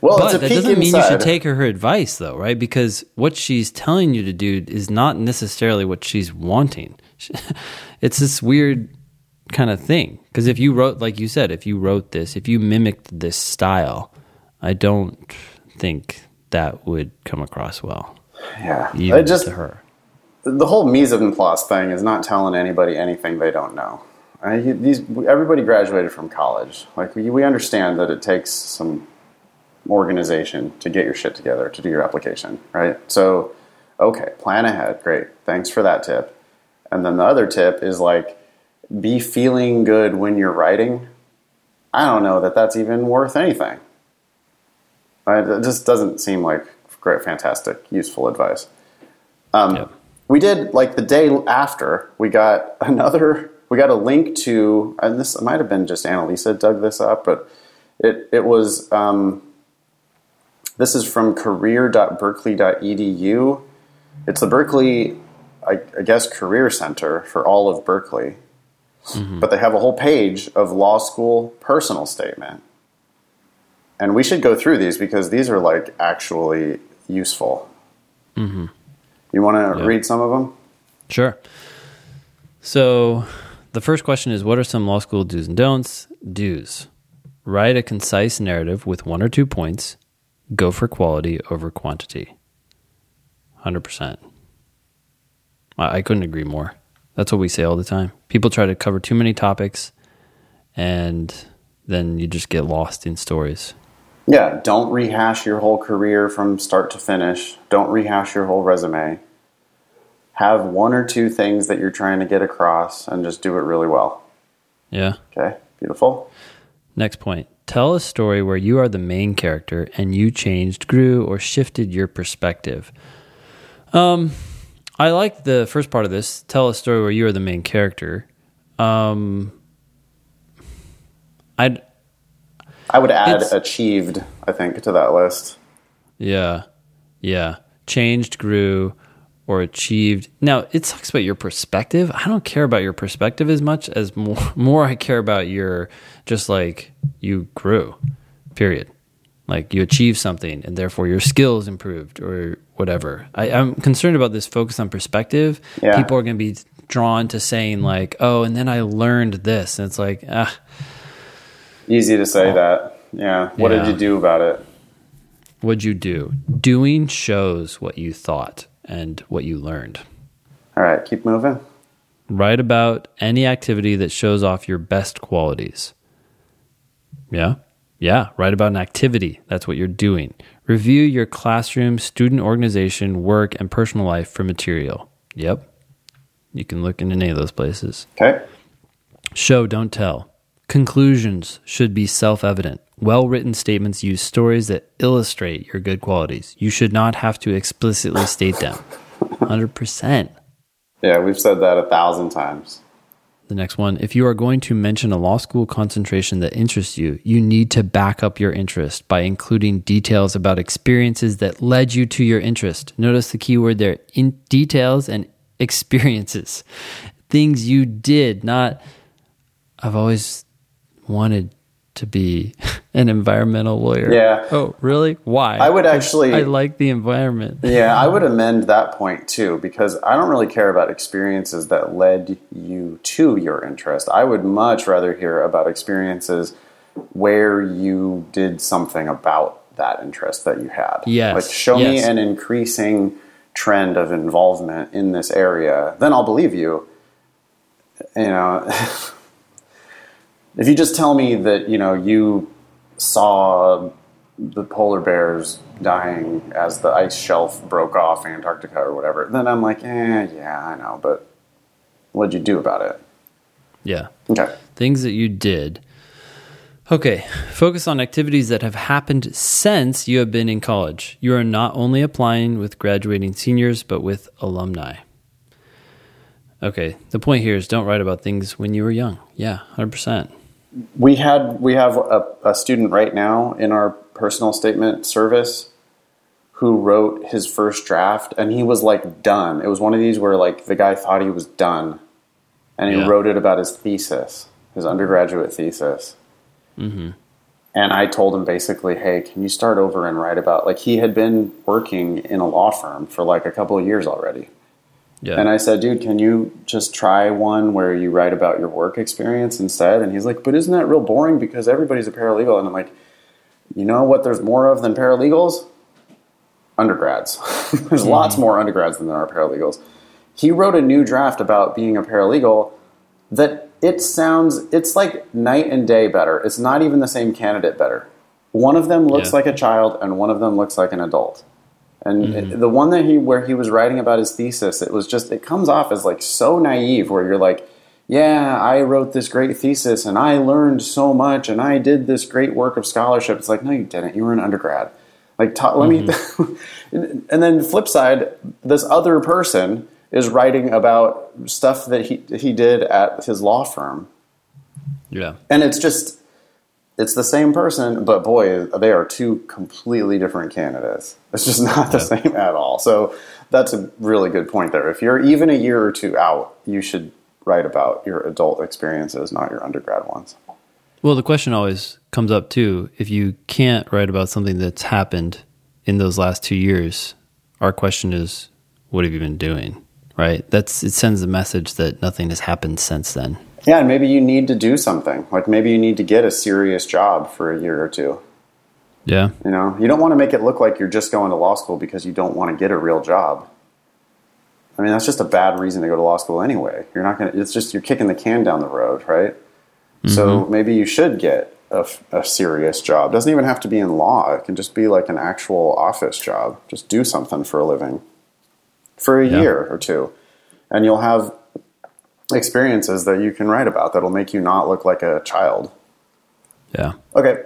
well, But that doesn't mean you should take her, her advice, though, right? Because what she's telling you to do is not necessarily what she's wanting. <laughs> It's this weird kind of thing. Because if you wrote, like you said, if you wrote this, if you mimicked this style, I don't think that would come across well, yeah. even I just to her. the whole mise en place thing is not telling anybody anything they don't know. I, these everybody graduated from college. Like we, we understand that it takes some organization to get your shit together to do your application, right? So, okay, plan ahead. Great, thanks for that tip. And then the other tip is like be feeling good when you're writing. I don't know that that's even worth anything. Right? It just doesn't seem like great, fantastic, useful advice. Um, Yep. We did like the day after we got <laughs> another. We got a link to, and this might have been just Annalisa dug this up, but it it was. Um, this is from career.berkeley.edu. It's the Berkeley, I, I guess, career center for all of Berkeley, but they have a whole page of law school personal statement, and we should go through these because these are like actually useful. You want to Yeah. read some of them? Sure. So the first question is What are some law school do's and don'ts? Do's. Write a concise narrative with one or two points. Go for quality over quantity. 100%. I, I couldn't agree more. That's what we say all the time. People try to cover too many topics and then you just get lost in stories. Yeah, don't rehash your whole career from start to finish. Don't rehash your whole resume. Have one or two things that you're trying to get across and just do it really well. Yeah. Okay, beautiful. Next point. Tell a story where you are the main character and you changed, grew, or shifted your perspective. Um, I like the first part of this. Tell a story where you are the main character. Um, I'd I would add achieved, I think, to that list. yeah, yeah, changed, grew, or achieved. Now it talks about your perspective. I don't care about your perspective as much as <laughs> more. More I care about your just like you grew. Period. Like you achieved something, and therefore your skills improved, or whatever. I, I'm concerned about this focus on perspective. Yeah. People are going to be drawn to saying like, "Oh, and then I learned this," and it's like, ah, Easy to say that. Yeah. What Oh. Yeah. did you do about it? what'd you do? Doing shows what you thought and what you learned. All right, keep moving. Write about any activity that shows off your best qualities. Yeah. Yeah, write about an activity. That's what you're doing. Review your classroom, student organization, work, and personal life for material. Yep. You can look in any of those places. Okay. Show, don't tell. Conclusions should be self evident. Well written statements use stories that illustrate your good qualities. You should not have to explicitly state them. 100%. Yeah, we've said that a thousand times. The next one, if you are going to mention a law school concentration that interests you, you need to back up your interest by including details about experiences that led you to your interest. Notice the key word there in details and <laughs> experiences. Things you did, not I've always wanted to be <laughs> an environmental lawyer. Yeah. Oh, really? Why? I would actually- I like the environment. Yeah, I would amend that point too because I don't really care about experiences that led you to your interest. I would much rather hear about experiences where you did something about that interest that you had. Yes, Like show me an increasing trend of involvement in this area, then I'll believe you. You know, <laughs> if you just tell me that, you know, you saw the polar bears dying as the ice shelf broke off Antarctica or whatever, then I'm like, eh, yeah, I know, but what'd you do about it? Yeah. Okay. Things that you did. Okay, focus on activities that have happened since you have been in college. You are not only applying with graduating seniors, but with alumni. Okay, the point here is don't write about things when you were young. Yeah, 100%. We had we have a, a student right now in our personal statement service who wrote his first draft and he was like done. It was one of these where like the guy thought he was done and he Yeah. wrote it about his thesis, his undergraduate thesis. Mm-hmm. And I told him basically, hey, can you start over and write about like he had been working in a law firm for like a couple of years already. Yeah. And I said, dude, can you just try one where you write about your work experience instead? And he's like, but isn't that real boring because everybody's a paralegal? And I'm like, you know what there's more of than paralegals? Undergrads. <laughs> there's mm-hmm. lots more undergrads than there are paralegals. He wrote a new draft about being a paralegal that it sounds, it's like night and day better. It's not even the same candidate better. One of them looks Yeah. like a child and one of them looks like an adult. And it- the one that he where he was writing about his thesis, it was just it comes off as like so naive where you're like, yeah, I wrote this great thesis and I learned so much and I did this great work of scholarship. It's like, no, you didn't. You were an undergrad. Like, ta- let me. Mm-hmm. <laughs> and then flip side, this other person is writing about stuff that he he did at his law firm, yeah. and it's just it's the same person, but boy, they are two completely different candidates. It's just not the same at all. So that's a really good point there. If you're even a year or two out, you should write about your adult experiences, not your undergrad ones. Well, the question always comes up too if you can't write about something that's happened in those last two years, our question is, what have you been doing? Right? That's it sends the message that nothing has happened since then. Yeah, and maybe you need to do something. Like maybe you need to get a serious job for a year or two. Yeah. You know, you don't want to make it look like you're just going to law school because you don't want to get a real job. I mean, that's just a bad reason to go to law school anyway. You're not going to, it's just, you're kicking the can down the road, right? Mm-hmm. So maybe you should get a serious job. doesn't even have to be in law, it can just be like an actual office job. Just do something for a living for a Yeah. year or two. And you'll have experiences that you can write about that'll make you not look like a child. Yeah. Okay.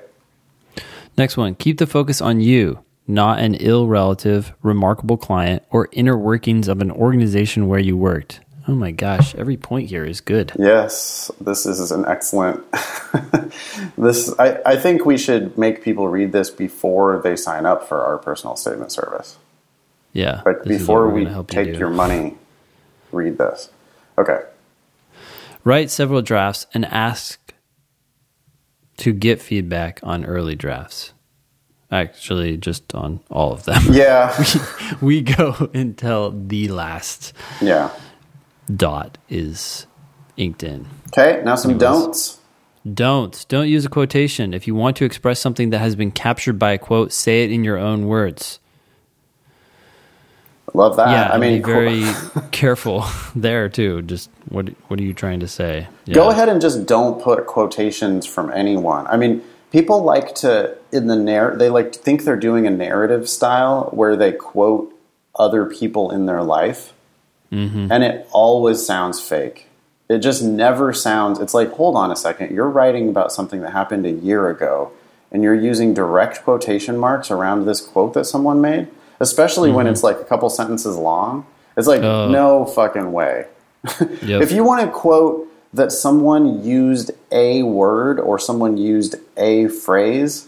Next one keep the focus on you, not an ill relative, remarkable client, or inner workings of an organization where you worked. Oh my gosh, every point here is good. Yes, this is an excellent. <laughs> this I, I think we should make people read this before they sign up for our personal statement service. Yeah. But this is what before we take your money, read this. Okay. Write several drafts and ask to get feedback on early drafts. Actually, just on all of them. Yeah. <laughs> we go until the last yeah. dot is inked in. Okay. Now some don'ts. Don't. Don't use a quotation. If you want to express something that has been captured by a quote, say it in your own words. Love that. yeah, I mean, be very <laughs> careful there too. Just what what are you trying to say? go ahead and just don't put quotations from anyone. I mean, people like to in the narr they like to think they're doing a narrative style where they quote other people in their life mm-hmm. and it always sounds fake it just never sounds it's like hold on a second you're writing about something that happened a year ago and you're using direct quotation marks around this quote that someone made especially when it's like a couple sentences long it's like Oh. no fucking way <laughs> Yep. if you want to quote that someone used a word or someone used a phrase,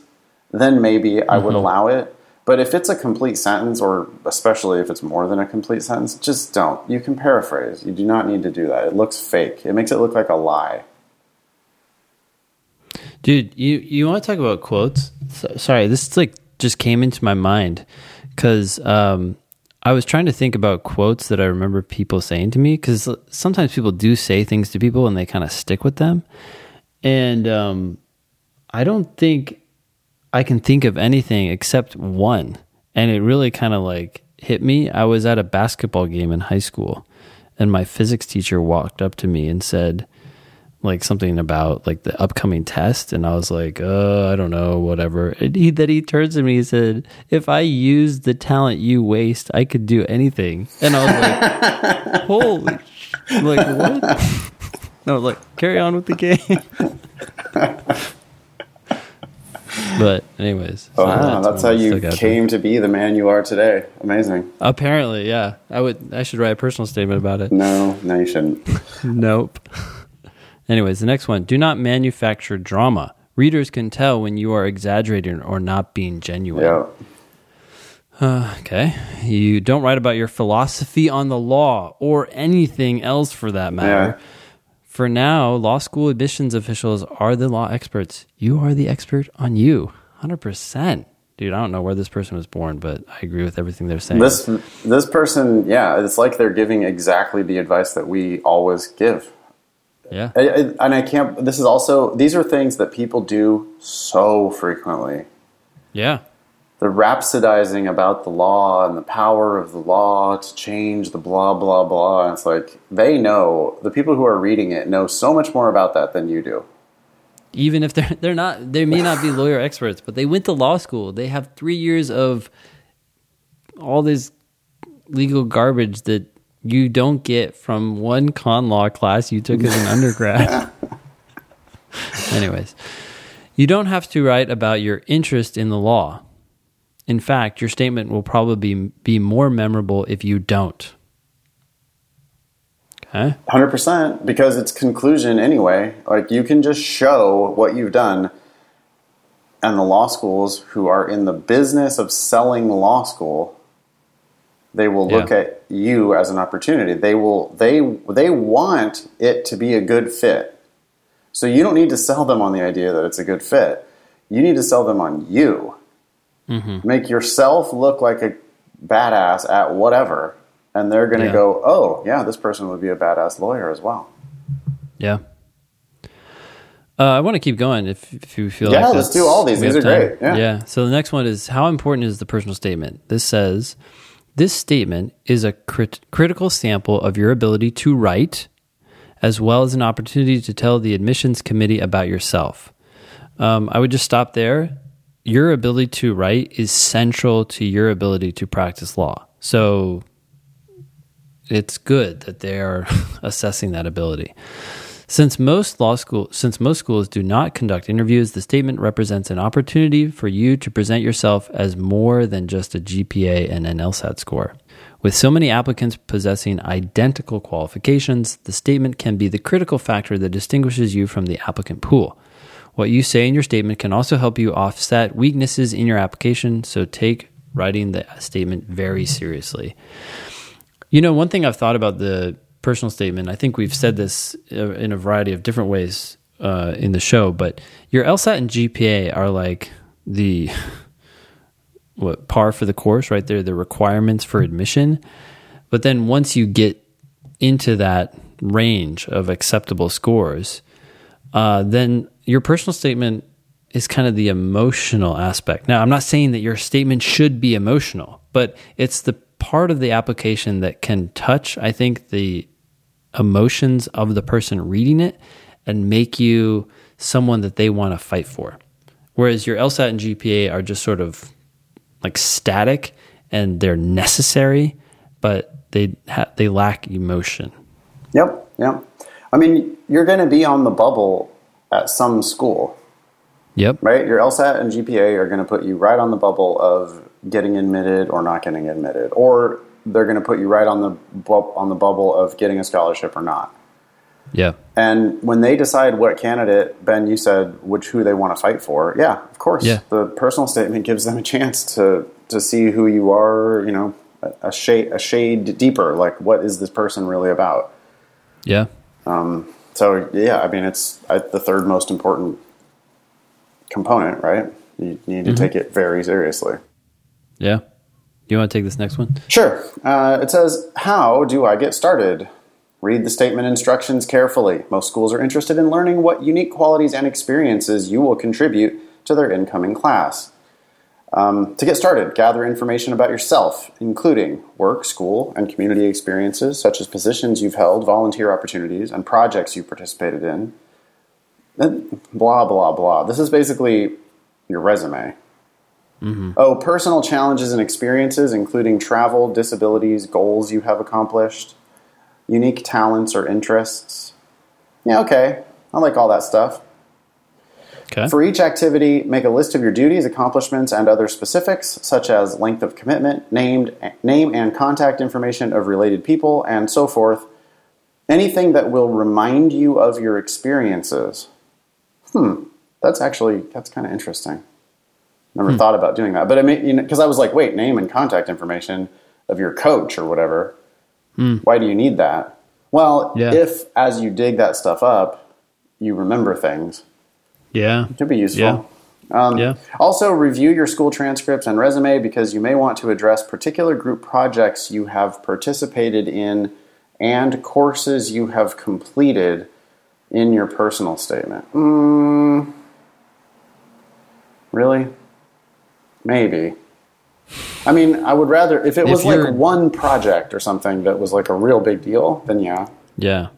then maybe I Mm-hmm. would allow it. But if it's a complete sentence, or especially if it's more than a complete sentence, just don't. You can paraphrase. You do not need to do that. It looks fake. It makes it look like a lie. Dude, you you want to talk about quotes? So, sorry, this like just came into my mind because um, I was trying to think about quotes that I remember people saying to me because sometimes people do say things to people and they kind of stick with them, and um, I don't think I can think of anything except one, and it really kind of like hit me. I was at a basketball game in high school, and my physics teacher walked up to me and said like something about like the upcoming test and i was like uh i don't know whatever and he then he turns to me and he said if i use the talent you waste i could do anything and i was like <laughs> holy sh- like what <laughs> no like carry on with the game <laughs> but anyways so Oh, wow, that's how you stuck out to me. came to be the man you are today. Amazing. apparently yeah i would i should write a personal statement about it No, no, you shouldn't. Nope. Anyways, the next one. Do not manufacture drama. Readers can tell when you are exaggerating or not being genuine. Yeah. Uh, okay. You don't write about your philosophy on the law or anything else for that matter. Yeah. For now, law school admissions officials are the law experts. You are the expert on you. 100%. Dude, I don't know where this person was born, but I agree with everything they're saying. This this person, yeah, it's like they're giving exactly the advice that we always give. Yeah. I, and I can't. This is also these are things that people do so frequently. Yeah. The rhapsodizing about the law and the power of the law to change the blah blah blah. And it's like they know the people who are reading it know so much more about that than you do. even if they're they're not they may not be lawyer experts but they went to law school they have three years of all this legal garbage that you don't get from one con law class you took as an undergrad. <laughs> Anyways you don't have to write about your interest in the law. In fact your statement will probably be, be more memorable if you don't. Okay? Hundred percent, because it's conclusion anyway. Like you can just show what you've done, and the law schools who are in the business of selling law school, they will look Yeah. at you as an opportunity. They will they they want it to be a good fit. So you don't need to sell them on the idea that it's a good fit. You need to sell them on you. Make yourself look like a badass at whatever, and they're going to Yeah. go, "Oh, yeah, this person would be a badass lawyer as well." Yeah. Uh, I want to keep going if, if you feel Yeah, like let's do all these. These are time. great. Yeah. So the next one is how important is the personal statement? This says this statement is a crit- critical sample of your ability to write, as well as an opportunity to tell the admissions committee about yourself. Um, I would just stop there. Your ability to write is central to your ability to practice law. So it's good that they are <laughs> assessing that ability. Since most law school since most schools do not conduct interviews, the statement represents an opportunity for you to present yourself as more than just a GPA and an LSAT score. With so many applicants possessing identical qualifications, the statement can be the critical factor that distinguishes you from the applicant pool. What you say in your statement can also help you offset weaknesses in your application, so take writing the statement very seriously. You know, one thing I've thought about the personal statement, I think we've said this uh, in a variety of different ways uh, in the show, but your LSAT and GPA are like the <laughs> what par for the course, right? They're the requirements for admission. But then once you get into that range of acceptable scores, uh, then your personal statement is kind of the emotional aspect. Now, I'm not saying that your statement should be emotional, but it's the part of the application that can touch, I think, the emotions of the person reading it and make you someone that they want to fight for. Whereas your LSAT and GPA are just sort of like static and they're necessary, but they ha- they lack emotion. Yep, yep. I mean, you're going to be on the bubble at some school, Yep. right? Your LSAT and GPA are going to put you right on the bubble of getting admitted or not getting admitted, or they're going to put you right on the bu- on the bubble of getting a scholarship or not. Yeah. And when they decide what candidate, Ben, you said which who they want to fight for. Yeah, of course. Yeah. The personal statement gives them a chance to to see who you are. You know, a, a shade a shade deeper. Like, what is this person really about? Yeah. Um, So yeah, I mean, it's I, the third most important component, right? You, you need to take it very seriously. Yeah. Do you want to take this next one? Sure. Uh, it says, How do I get started? Read the statement instructions carefully. Most schools are interested in learning what unique qualities and experiences you will contribute to their incoming class. Um, to get started, gather information about yourself, including work, school, and community experiences, such as positions you've held, volunteer opportunities, and projects you participated in. Then blah, blah, blah. This is basically your resume. Oh, personal challenges and experiences, including travel, disabilities, goals you have accomplished, unique talents or interests. Yeah, okay. I like all that stuff. Okay. For each activity, make a list of your duties, accomplishments, and other specifics, such as length of commitment, named, name and contact information of related people, and so forth. Anything that will remind you of your experiences. Hmm, that's actually that's kind of interesting. Never thought about doing that, but I mean, you know, because I was like, wait, name and contact information of your coach or whatever. Why do you need that? Well, Yeah. if as you dig that stuff up, you remember things. yeah. It Could be useful. Yeah. Um, Yeah. Also, review your school transcripts and resume because you may want to address particular group projects you have participated in and courses you have completed in your personal statement. Mm, really? Maybe. I mean, I would rather, if it If was like one project or something that was like a real big deal, then yeah. Yeah.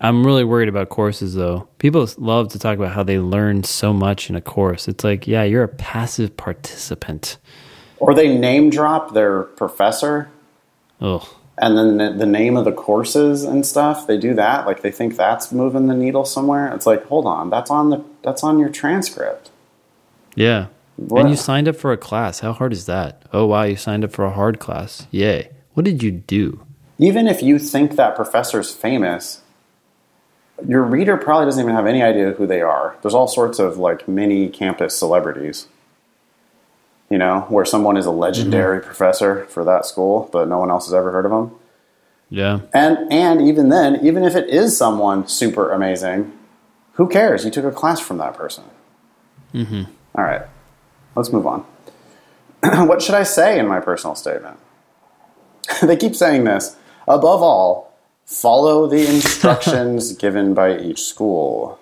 I'm really worried about courses though. People love to talk about how they learn so much in a course. It's like, yeah, you're a passive participant. Or they name drop their professor Ugh. and then the, the name of the courses and stuff they do that like they think that's moving the needle somewhere it's like hold on that's on the that's on your transcript Yeah. What- And you signed up for a class. How hard is that? Oh wow, you signed up for a hard class. Yay. What did you do? even if you think that professor's famous your reader probably doesn't even have any idea who they are there's all sorts of like mini campus celebrities you know where someone is a legendary professor for that school but no one else has ever heard of them Yeah. And and even then, even if it is someone super amazing, who cares? You took a class from that person. Mm-hmm. right, let's move on. <clears throat> what should I say in my personal statement? <laughs> they keep saying this. Above all, follow the <laughs> instructions given by each school.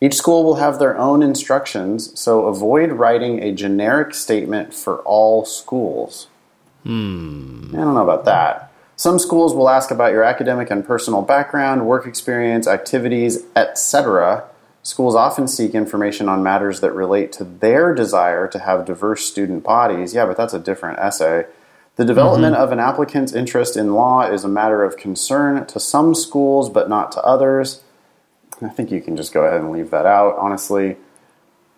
Each school will have their own instructions, so avoid writing a generic statement for all schools. Hmm. I don't know about that. Some schools will ask about your academic and personal background, work experience, activities, etc. Schools often seek information on matters that relate to their desire to have diverse student bodies. Yeah, but that's a different essay. The development mm-hmm. of an applicant's interest in law is a matter of concern to some schools, but not to others. I think you can just go ahead and leave that out, honestly.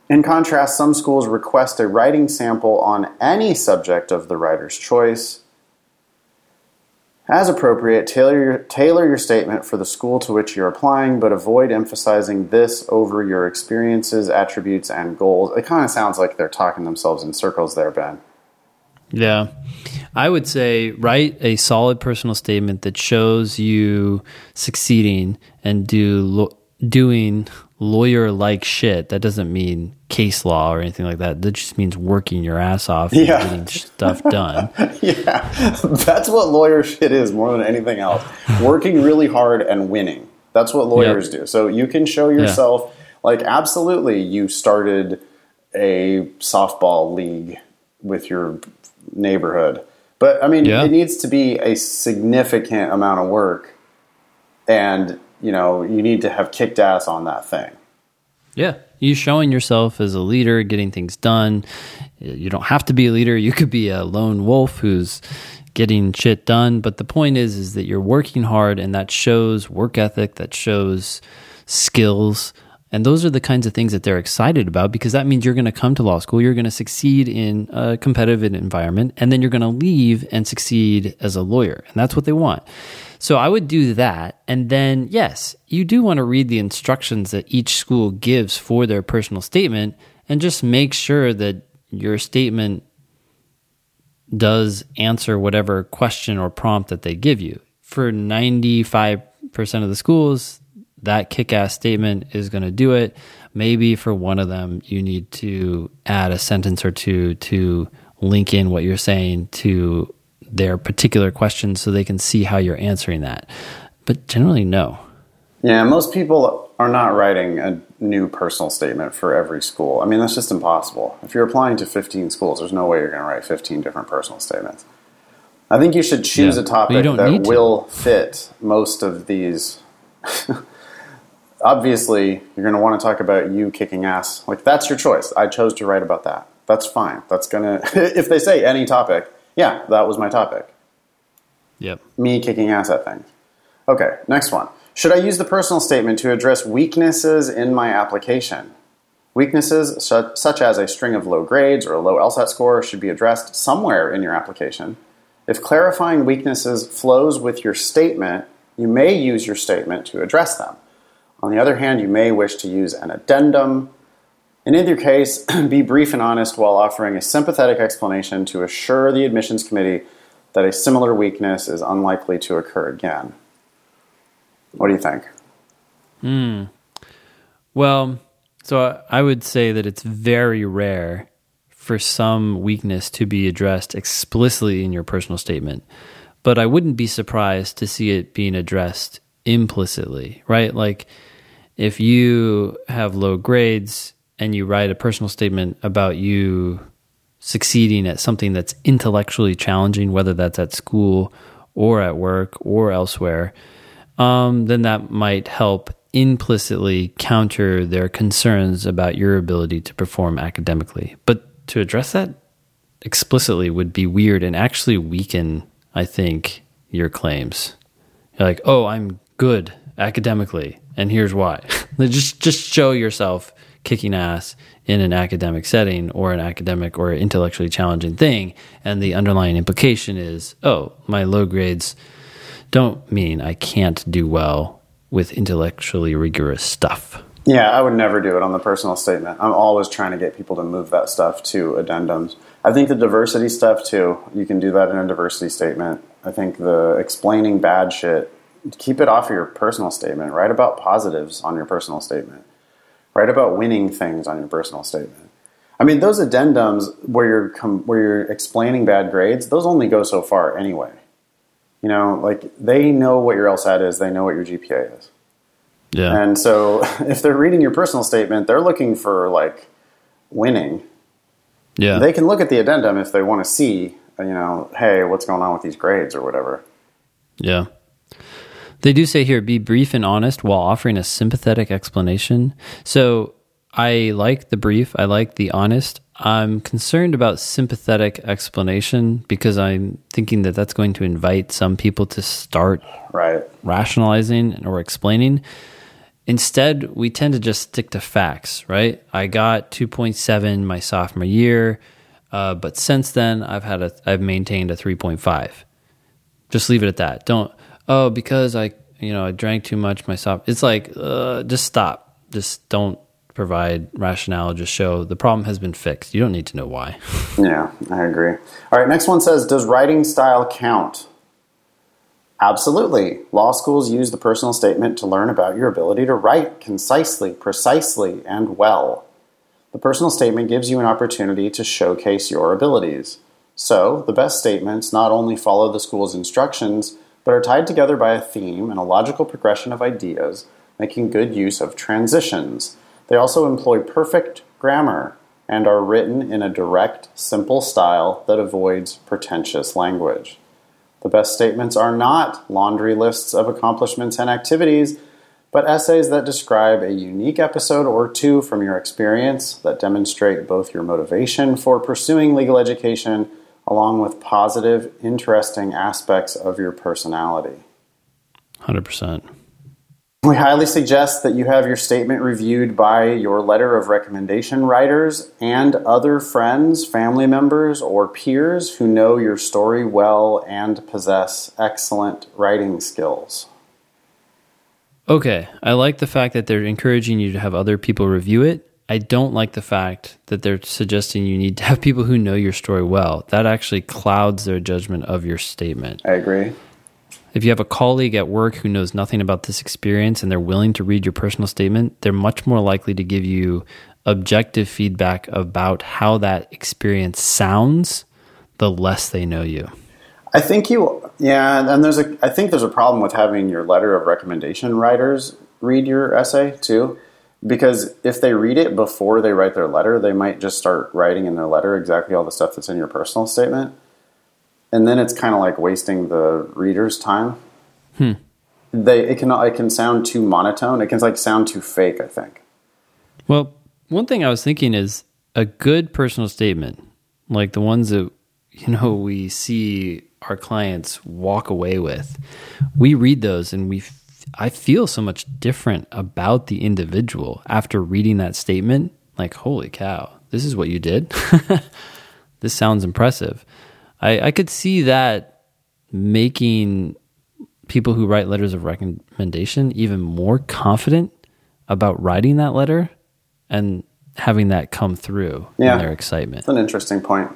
In contrast, some schools request a writing sample on any subject of the writer's choice. As appropriate, tailor your, tailor your statement for the school to which you're applying, but avoid emphasizing this over your experiences, attributes, and goals. It kind of sounds like they're talking themselves in circles there, Ben. Yeah. I would say write a solid personal statement that shows you succeeding and do lo- doing lawyer like shit. That doesn't mean case law or anything like that. That just means working your ass off and Yeah. getting stuff done. <laughs> yeah, that's what lawyer shit is more than anything else. Working really hard and winning. That's what lawyers do. So you can show yourself, like, absolutely, you started a softball league with your neighborhood. But I mean, Yeah. it needs to be a significant amount of work, and you know, you need to have kicked ass on that thing. Yeah. You showing yourself as a leader, getting things done. You don't have to be a leader. You could be a lone wolf who's getting shit done. But the point is, is that you're working hard and that shows work ethic, that shows skills. And those are the kinds of things that they're excited about because that means you're going to come to law school, you're going to succeed in a competitive environment, and then you're going to leave and succeed as a lawyer. And that's what they want. So I would do that. And then, yes, you do want to read the instructions that each school gives for their personal statement and just make sure that your statement does answer whatever question or prompt that they give you. For 95% of the schools, that kick ass statement is going to do it. Maybe for one of them, you need to add a sentence or two to link in what you're saying to their particular question so they can see how you're answering that. But generally, no. Yeah, most people are not writing a new personal statement for every school. I mean, that's just impossible. If you're applying to 15 schools, there's no way you're going to write 15 different personal statements. I think you should choose Yeah, a topic that will fit most of these. <laughs> Obviously, you're going to want to talk about you kicking ass. Like, that's your choice. I chose to write about that. That's fine. That's going <laughs> to, if they say any topic, yeah, that was my topic Yep. me kicking ass at things. Okay, next one. Should I use the personal statement to address weaknesses in my application? Weaknesses su- such as a string of low grades or a low LSAT score should be addressed somewhere in your application. If clarifying weaknesses flows with your statement, you may use your statement to address them. On the other hand, you may wish to use an addendum. In either case, <clears throat> be brief and honest while offering a sympathetic explanation to assure the admissions committee that a similar weakness is unlikely to occur again. What do you think? Hmm. Well, so I would say that it's very rare for some weakness to be addressed explicitly in your personal statement, but I wouldn't be surprised to see it being addressed implicitly, right? Like if you have low grades and you write a personal statement about you succeeding at something that's intellectually challenging, whether that's at school or at work or elsewhere, um, then that might help implicitly counter their concerns about your ability to perform academically. But to address that explicitly would be weird and actually weaken, I think, your claims. You're like, oh, I'm good academically, and here's why. <laughs> just just show yourself kicking ass in an academic setting or an academic or intellectually challenging thing, and the underlying implication is, oh, my low grades don't mean I can't do well with intellectually rigorous stuff. Yeah, I would never do it on the personal statement. I'm always trying to get people to move that stuff to addendums. I think the diversity stuff too, you can do that in a diversity statement. I think the explaining bad shit, keep it off of your personal statement. Write about positives on your personal statement. Write about winning things on your personal statement. I mean, those addendums where you're com- where you're explaining bad grades, those only go so far anyway. You know, like they know what your LSAT is, they know what your GPA is. Yeah. And so <laughs> if they're reading your personal statement, they're looking for like winning. yeah. They can look at the addendum if they want to see, you know, hey, what's going on with these grades or whatever. Yeah. They do say here be brief and honest while offering a sympathetic explanation. So I like the brief, I like the honest. I'm concerned about sympathetic explanation because I'm thinking that that's going to invite some people to start Right. rationalizing or explaining. Instead, we tend to just stick to facts, right? I got 2.7 my sophomore year, uh, but since then I've had a I've maintained a 3.5. Just leave it at that. Don't oh because I you know I drank too much my soph. It's like uh, just stop. Just don't provide rationale. Just show the problem has been fixed. You don't need to know why. <laughs> Yeah, I agree. All right, next one says Does writing style count? Absolutely. Law schools use the personal statement to learn about your ability to write concisely, precisely, and well. The personal statement gives you an opportunity to showcase your abilities. So, the best statements not only follow the school's instructions, but are tied together by a theme and a logical progression of ideas, making good use of transitions. They also employ perfect grammar and are written in a direct, simple style that avoids pretentious language. The best statements are not laundry lists of accomplishments and activities, but essays that describe a unique episode or two from your experience that demonstrate both your motivation for pursuing legal education along with positive, interesting aspects of your personality. 100%. We highly suggest that you have your statement reviewed by your letter of recommendation writers and other friends, family members, or peers who know your story well and possess excellent writing skills. Okay, I like the fact that they're encouraging you to have other people review it. I don't like the fact that they're suggesting you need to have people who know your story well. That actually clouds their judgment of your statement. I agree. If you have a colleague at work who knows nothing about this experience and they're willing to read your personal statement, they're much more likely to give you objective feedback about how that experience sounds the less they know you. I think you, yeah, and there's a, I think there's a problem with having your letter of recommendation writers read your essay too, because if they read it before they write their letter, they might just start writing in their letter exactly all the stuff that's in your personal statement, and then it's kind of like wasting the reader's time. Hmm. They it can it can sound too monotone. It can like sound too fake. I think. Well, one thing I was thinking is a good personal statement, like the ones that you know we see our clients walk away with. We read those and we I feel so much different about the individual after reading that statement. Like, holy cow, this is what you did. <laughs> this sounds impressive. I, I could see that making people who write letters of recommendation even more confident about writing that letter and having that come through Yeah. in their excitement. That's an interesting point.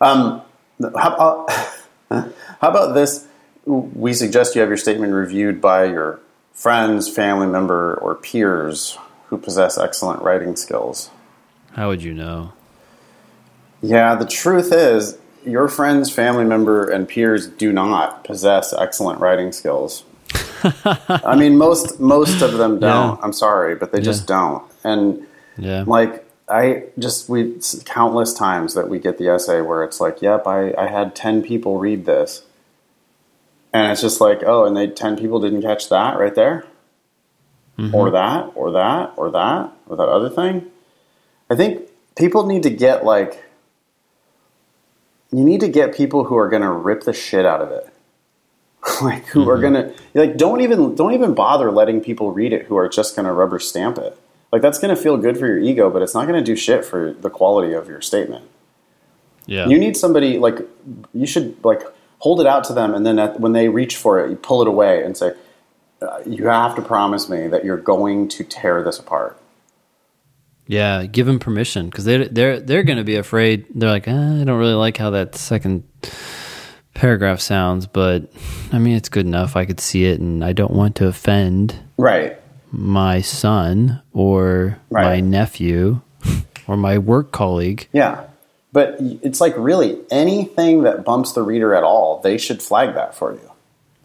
Um, how, about, <laughs> how about this? We suggest you have your statement reviewed by your friends, family member, or peers who possess excellent writing skills. How would you know? Yeah, the truth is, your friends, family member, and peers do not possess excellent writing skills. <laughs> I mean, most most of them don't. Yeah. I'm sorry, but they just don't. And Yeah. like I just we countless times that we get the essay where it's like, "Yep, I I had ten people read this," and it's just like, "Oh, and they ten people didn't catch that right there, mm-hmm. or that, or that, or that, or that other thing." I think people need to get like you need to get people who are going to rip the shit out of it. <laughs> like who are mm-hmm. going to like don't even don't even bother letting people read it who are just going to rubber stamp it. Like that's going to feel good for your ego, but it's not going to do shit for the quality of your statement. Yeah. You need somebody like you should like hold it out to them, and then at, when they reach for it, you pull it away and say, uh, "You have to promise me that you're going to tear this apart." Yeah, give them permission because they're they're they're going to be afraid. They're like, "Ah, I don't really like how that second paragraph sounds, but I mean, it's good enough. I could see it, and I don't want to offend Right. my son or my nephew or my work colleague. Yeah. But it's like really anything that bumps the reader at all, they should flag that for you.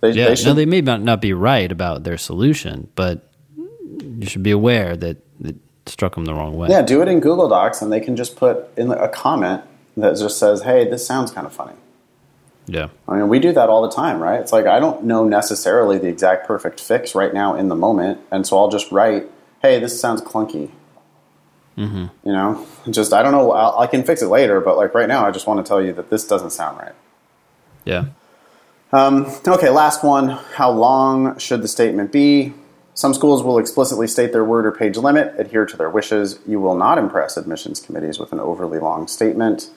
They, Yeah, they now should. they may not not be right about their solution, but you should be aware that it struck them the wrong way. yeah, do it in Google Docs, and they can just put in a comment that just says, "Hey, this sounds kind of funny." yeah, I mean, we do that all the time, right? It's like I don't know necessarily the exact perfect fix right now in the moment, and so I'll just write, "Hey, this sounds clunky." Mm-hmm. You know, just I don't know. I'll, I can fix it later, but like right now, I just want to tell you that this doesn't sound right. yeah. Um, okay, last one. How long should the statement be? Some schools will explicitly state their word or page limit, adhere to their wishes. You will not impress admissions committees with an overly long statement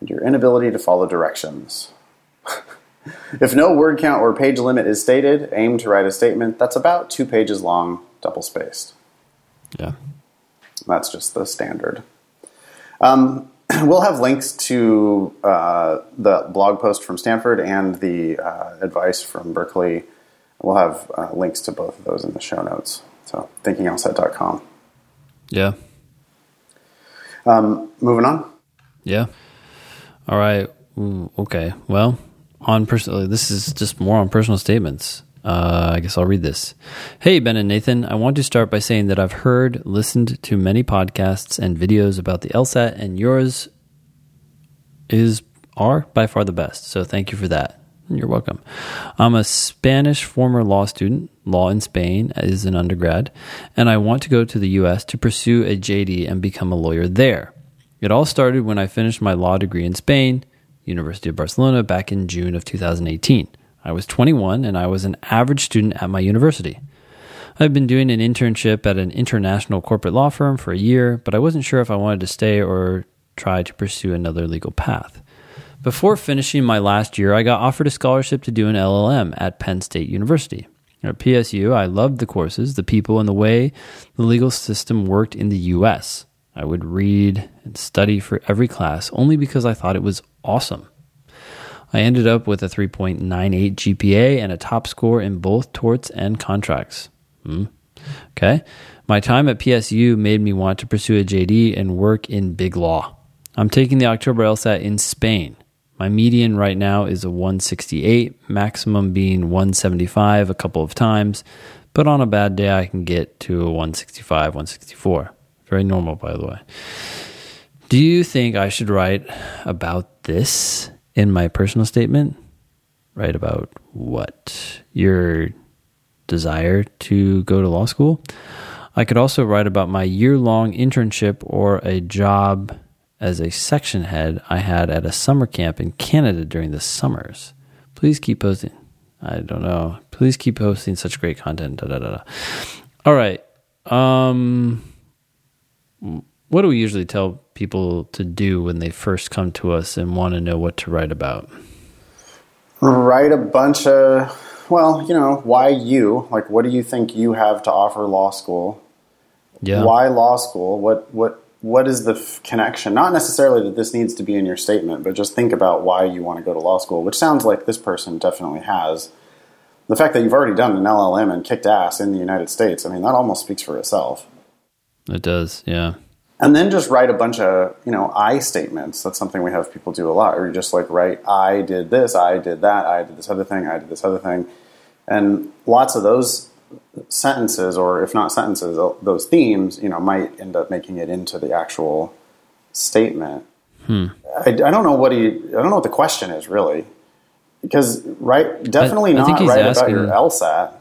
and your inability to follow directions. <laughs> if no word count or page limit is stated, aim to write a statement that's about two pages long, double spaced. Yeah. That's just the standard. Um, <clears throat> we'll have links to uh, the blog post from Stanford and the uh, advice from Berkeley. We'll have uh, links to both of those in the show notes. So, thinkinglsat.com. Yeah. Moving on. Yeah. All right. Ooh, okay. Well, on personal, this is just more on personal statements. Uh, I guess I'll read this. Hey, Ben and Nathan. I want to start by saying that I've heard, listened to many podcasts and videos about the LSAT, and yours is are by far the best. So thank you for that. You're welcome. I'm a Spanish former law student, law in Spain as an undergrad, and I want to go to the US to pursue a JD and become a lawyer there. It all started when I finished my law degree in Spain, University of Barcelona, back in June of 2018. I was 21 and I was an average student at my university. I've been doing an internship at an international corporate law firm for a year, but I wasn't sure if I wanted to stay or try to pursue another legal path. Before finishing my last year, I got offered a scholarship to do an LLM at Penn State University. At PSU, I loved the courses, the people, and the way the legal system worked in the US. I would read and study for every class only because I thought it was awesome. I ended up with a 3.98 GPA and a top score in both torts and contracts. Hmm. Okay. My time at PSU made me want to pursue a JD and work in big law. I'm taking the October LSAT in Spain. My median right now is a 168, maximum being 175 a couple of times, but on a bad day I can get to a 165, 164. Very normal, by the way. Do you think I should write about this in my personal statement? Write about what? Your desire to go to law school? I could also write about my year long internship or a job as a section head I had at a summer camp in Canada during the summers. Please keep posting. I don't know. Please keep posting such great content. Da, da, da, da. All right. Um, what do we usually tell people to do when they first come to us and want to know what to write about? Write a bunch of, well, you know, why you? Like, what do you think you have to offer law school? Yeah. Why law school? What what what is the f- connection? Not necessarily that this needs to be in your statement, but just think about why you want to go to law school, which sounds like this person definitely has. The fact that you've already done an LLM and kicked ass in the United States, I mean, that almost speaks for itself. It does, yeah. And then just write a bunch of, you know, I statements. That's something we have people do a lot. Or you just like write, I did this, I did that, I did this other thing, I did this other thing. And lots of those sentences, or if not sentences, those themes, you know, might end up making it into the actual statement. Hmm. I, I don't know what he. I don't know what the question is really, because right, definitely I- I think not he's right about your LSAT.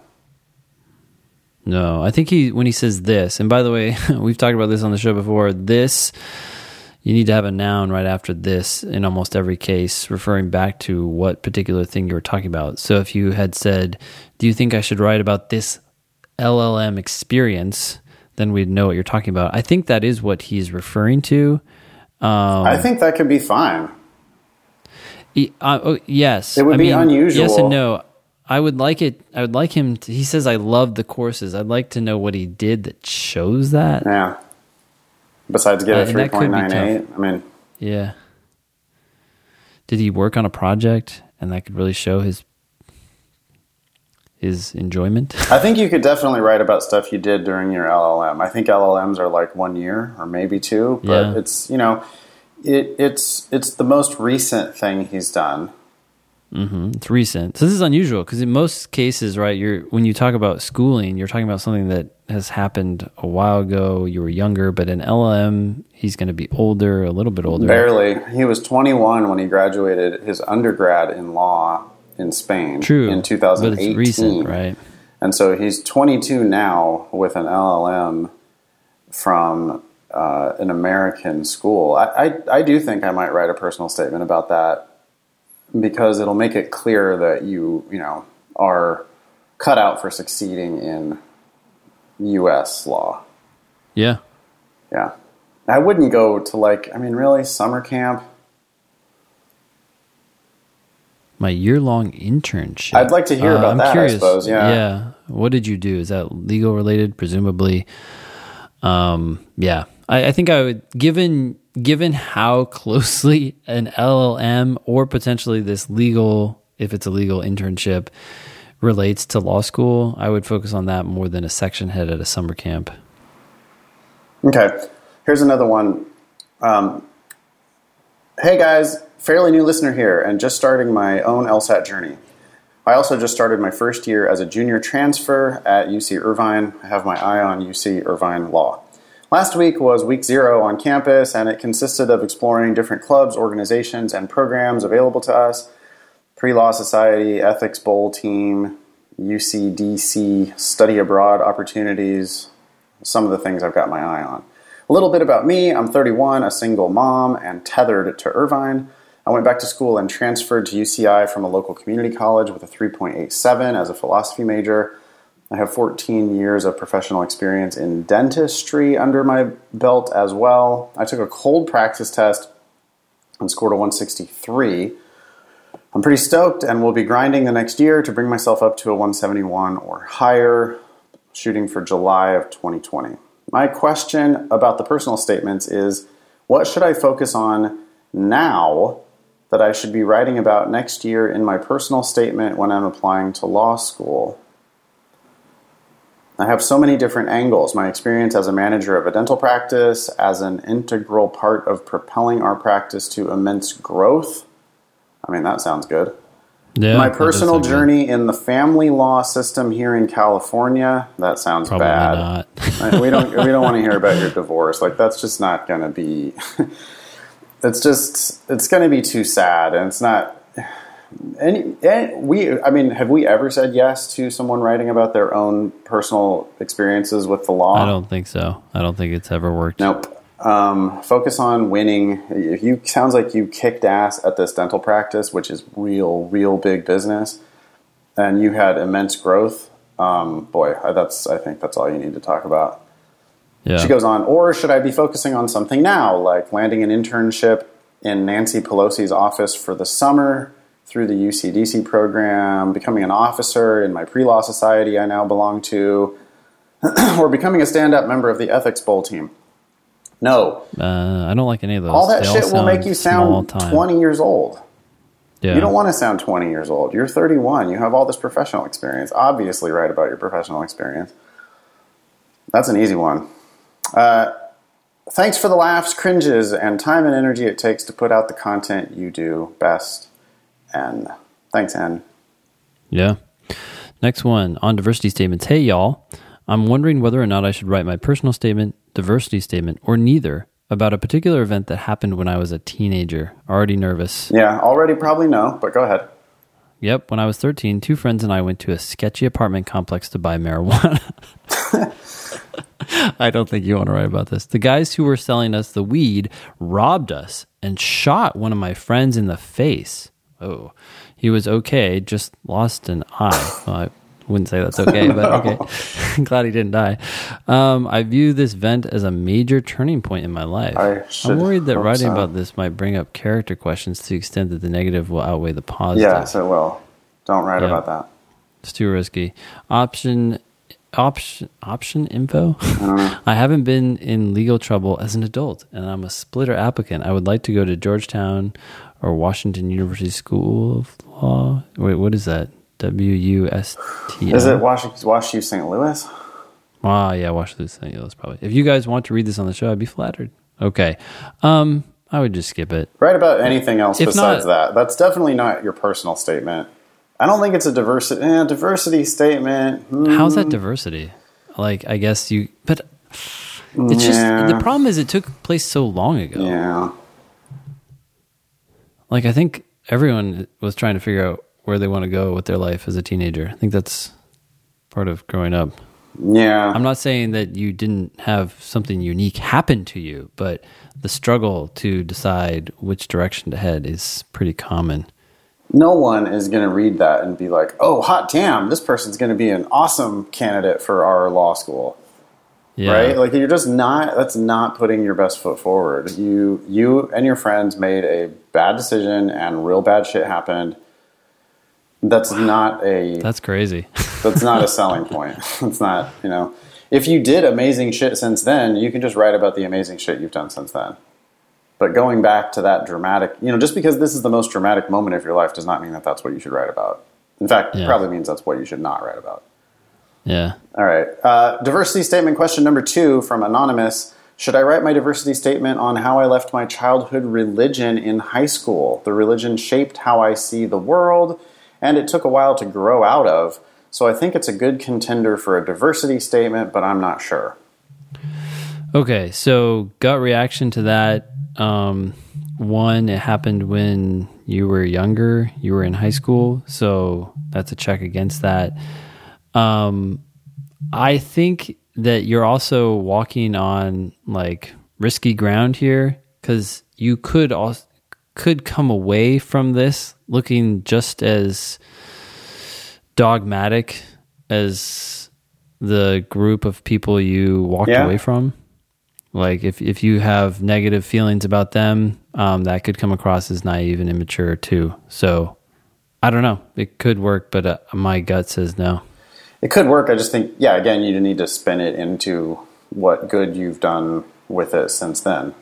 No, I think he when he says this, and by the way, <laughs> we've talked about this on the show before. This you need to have a noun right after this in almost every case, referring back to what particular thing you were talking about. So if you had said, "Do you think I should write about this LLM experience?" then we'd know what you're talking about. I think that is what he's referring to. Um, I think that could be fine. Uh, oh, yes, It would I be mean, unusual. Yes and no. I would like it. I would like him. To, he says, "I love the courses." I'd like to know what he did that shows that. Yeah. Besides get Uh, a three point nine eight. I mean, Yeah. Did he work on a project and that could really show his his enjoyment? <laughs> I think you could definitely write about stuff you did during your LLM. I think LLMs are like one year or maybe two, but Yeah. it's you know, it, it's it's the most recent thing he's done. Hmm It's recent. So this is unusual because in most cases, right, you're when you talk about schooling, you're talking about something that has happened a while ago. You were younger, but in LLM, he's going to be older, a little bit older. Barely. He was 21 when he graduated his undergrad in law in Spain True. in But 2018. it's recent, right? And so he's 22 now with an LLM from uh, an American school. I, I, I do think I might write a personal statement about that because it'll make it clear that you, you know, are cut out for succeeding in U.S. law. Yeah. Yeah. I wouldn't go to like, I mean, really, summer camp? My year long internship. I'd like to hear about that, I suppose, yeah. Yeah. What did you do? Is that legal related? Presumably. Um, yeah. I, I think I would given given how <laughs> closely an LLM or potentially this legal, if it's a legal internship, relates to law school, I would focus on that more than a section head at a summer camp. Okay, here's another one. Um, hey guys, fairly new listener here, and just starting my own LSAT journey. I also just started my first year as a junior transfer at UC Irvine. I have my eye on UC Irvine Law. Last week was week zero on campus, and it consisted of exploring different clubs, organizations, and programs available to us. Pre Law Society, Ethics Bowl team, UCDC study abroad opportunities, some of the things I've got my eye on. A little bit about me I'm 31, a single mom, and tethered to Irvine. I went back to school and transferred to UCI from a local community college with a 3.87 as a philosophy major. I have 14 years of professional experience in dentistry under my belt as well. I took a cold practice test and scored a 163. I'm pretty stoked and will be grinding the next year to bring myself up to a 171 or higher, shooting for July of 2020. My question about the personal statements is what should I focus on now that I should be writing about next year in my personal statement when I'm applying to law school? I have so many different angles. My experience as a manager of a dental practice, as an integral part of propelling our practice to immense growth. I mean, that sounds good. Yeah, My personal sound good. journey in the family law system here in California. That sounds Probably bad. not. We don't we don't want to hear about your divorce. Like that's just not going to be. <laughs> it's just it's going to be too sad, and it's not. Any, and we, I mean, have we ever said yes to someone writing about their own personal experiences with the law? I don't think so. I don't think it's ever worked. Nope. Um, focus on winning. If you sounds like you kicked ass at this dental practice, which is real, real big business, and you had immense growth. Um, boy, that's I think that's all you need to talk about. Yeah. She goes on, or should I be focusing on something now, like landing an internship in Nancy Pelosi's office for the summer through the UCDC program, becoming an officer in my pre law society I now belong to, <clears throat> or becoming a stand up member of the Ethics Bowl team? No. Uh, I don't like any of those. All that They shit will make you sound 20 years old. Yeah. You don't want to sound 20 years old. You're 31. You have all this professional experience. Obviously, write about your professional experience. That's an easy one. Uh, thanks for the laughs, cringes, and time and energy it takes to put out the content you do best. And thanks, N. Yeah. Next one on diversity statements. Hey, y'all. I'm wondering whether or not I should write my personal statement, diversity statement, or neither about a particular event that happened when I was a teenager. Already nervous. Yeah, already probably no, but go ahead. Yep. When I was 13, two friends and I went to a sketchy apartment complex to buy marijuana. <laughs> I don't think you want to write about this. The guys who were selling us the weed robbed us and shot one of my friends in the face. Oh, he was okay, just lost an eye. <laughs> Well, I wouldn't say that's okay, but okay. <laughs> Glad he didn't die. Um, I view this event as a major turning point in my life. I I'm worried that writing so. about this might bring up character questions to the extent that the negative will outweigh the positive. Yes, it will. Don't write Yeah. about that. It's too risky. Option option option info. <laughs> I haven't been in legal trouble as an adult, and I'm a splitter applicant. I would like to go to Georgetown or Washington University School of Law. Wait, what is that? W U S T. Is it Wash, Wash U St. Louis? Ah, yeah, Washington St. Louis probably. If you guys want to read this on the show, I'd be flattered. Okay, um, I would just skip it. Write about anything else If besides not- that. That's definitely not your personal statement. I don't think it's a diversity eh, diversity statement. Hmm. How's that diversity? Like, I guess you, but it's just the problem is it took place so long ago. Yeah. Like I think everyone was trying to figure out where they want to go with their life as a teenager. I think that's part of growing up. Yeah. I'm not saying that you didn't have something unique happen to you, but the struggle to decide which direction to head is pretty common. no one is going to read that and be like, "Oh, hot damn, this person's going to be an awesome candidate for our law school." Yeah. Right? Like you're just not that's not putting your best foot forward. You you and your friends made a bad decision and real bad shit happened. That's not a That's crazy. <laughs> That's not a selling point. <laughs> It's not, you know. If you did amazing shit since then, you can just write about the amazing shit you've done since then. But going back to that dramatic, you know, just because this is the most dramatic moment of your life does not mean that that's what you should write about. In fact, it probably means that's what you should not write about. Yeah. All right. Uh, diversity statement question number two from Anonymous. Should I write my diversity statement on how I left my childhood religion in high school? The religion shaped how I see the world, and it took a while to grow out of. So I think it's a good contender for a diversity statement, but I'm not sure. Okay, so gut reaction to that. Um, one, it happened when you were younger, you were in high school, so that's a check against that. Um, I think that you're also walking on like risky ground here because you could also could come away from this looking just as dogmatic as the group of people you walked Yeah. away from. Like if if you have negative feelings about them, um, that could come across as naive and immature too. So I don't know. It could work, but uh, my gut says no. It could work. I just think, yeah, again, you need to spin it into what good you've done with it since then,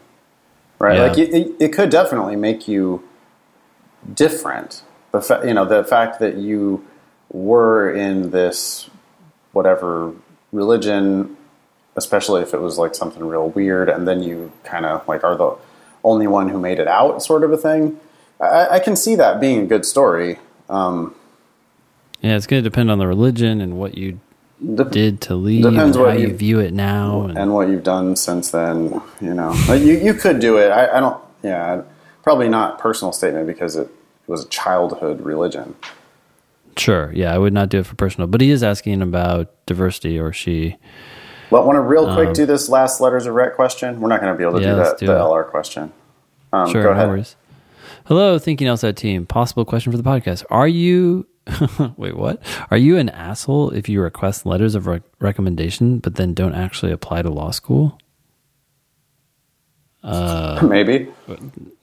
right? Yeah. Like it, it, could definitely make you different. The fa- you know the fact that you were in this whatever religion, especially if it was like something real weird, and then you kind of like are the only one who made it out, sort of a thing. I, I can see that being a good story. Um, Yeah, it's going to depend on the religion and what you dep- did to leave Depends and what how you, you- view it now. And, and what you've done since then. You know, Like, you you could do it. I, I don't. Yeah, probably not personal statement because it was a childhood religion. sure, yeah, I would not do it for personal. But he is asking about diversity, or she. Well, want to real quick do this last letters of rec question? We're not going to be able to Um, Yeah, do that. do the it. LR question. Um, Sure, go ahead. Hello, thinking LSAT team. Possible question for the podcast: Are you? <laughs> wait, what? Are you an asshole if you request letters of rec- recommendation but then don't actually apply to law school? Uh, Maybe.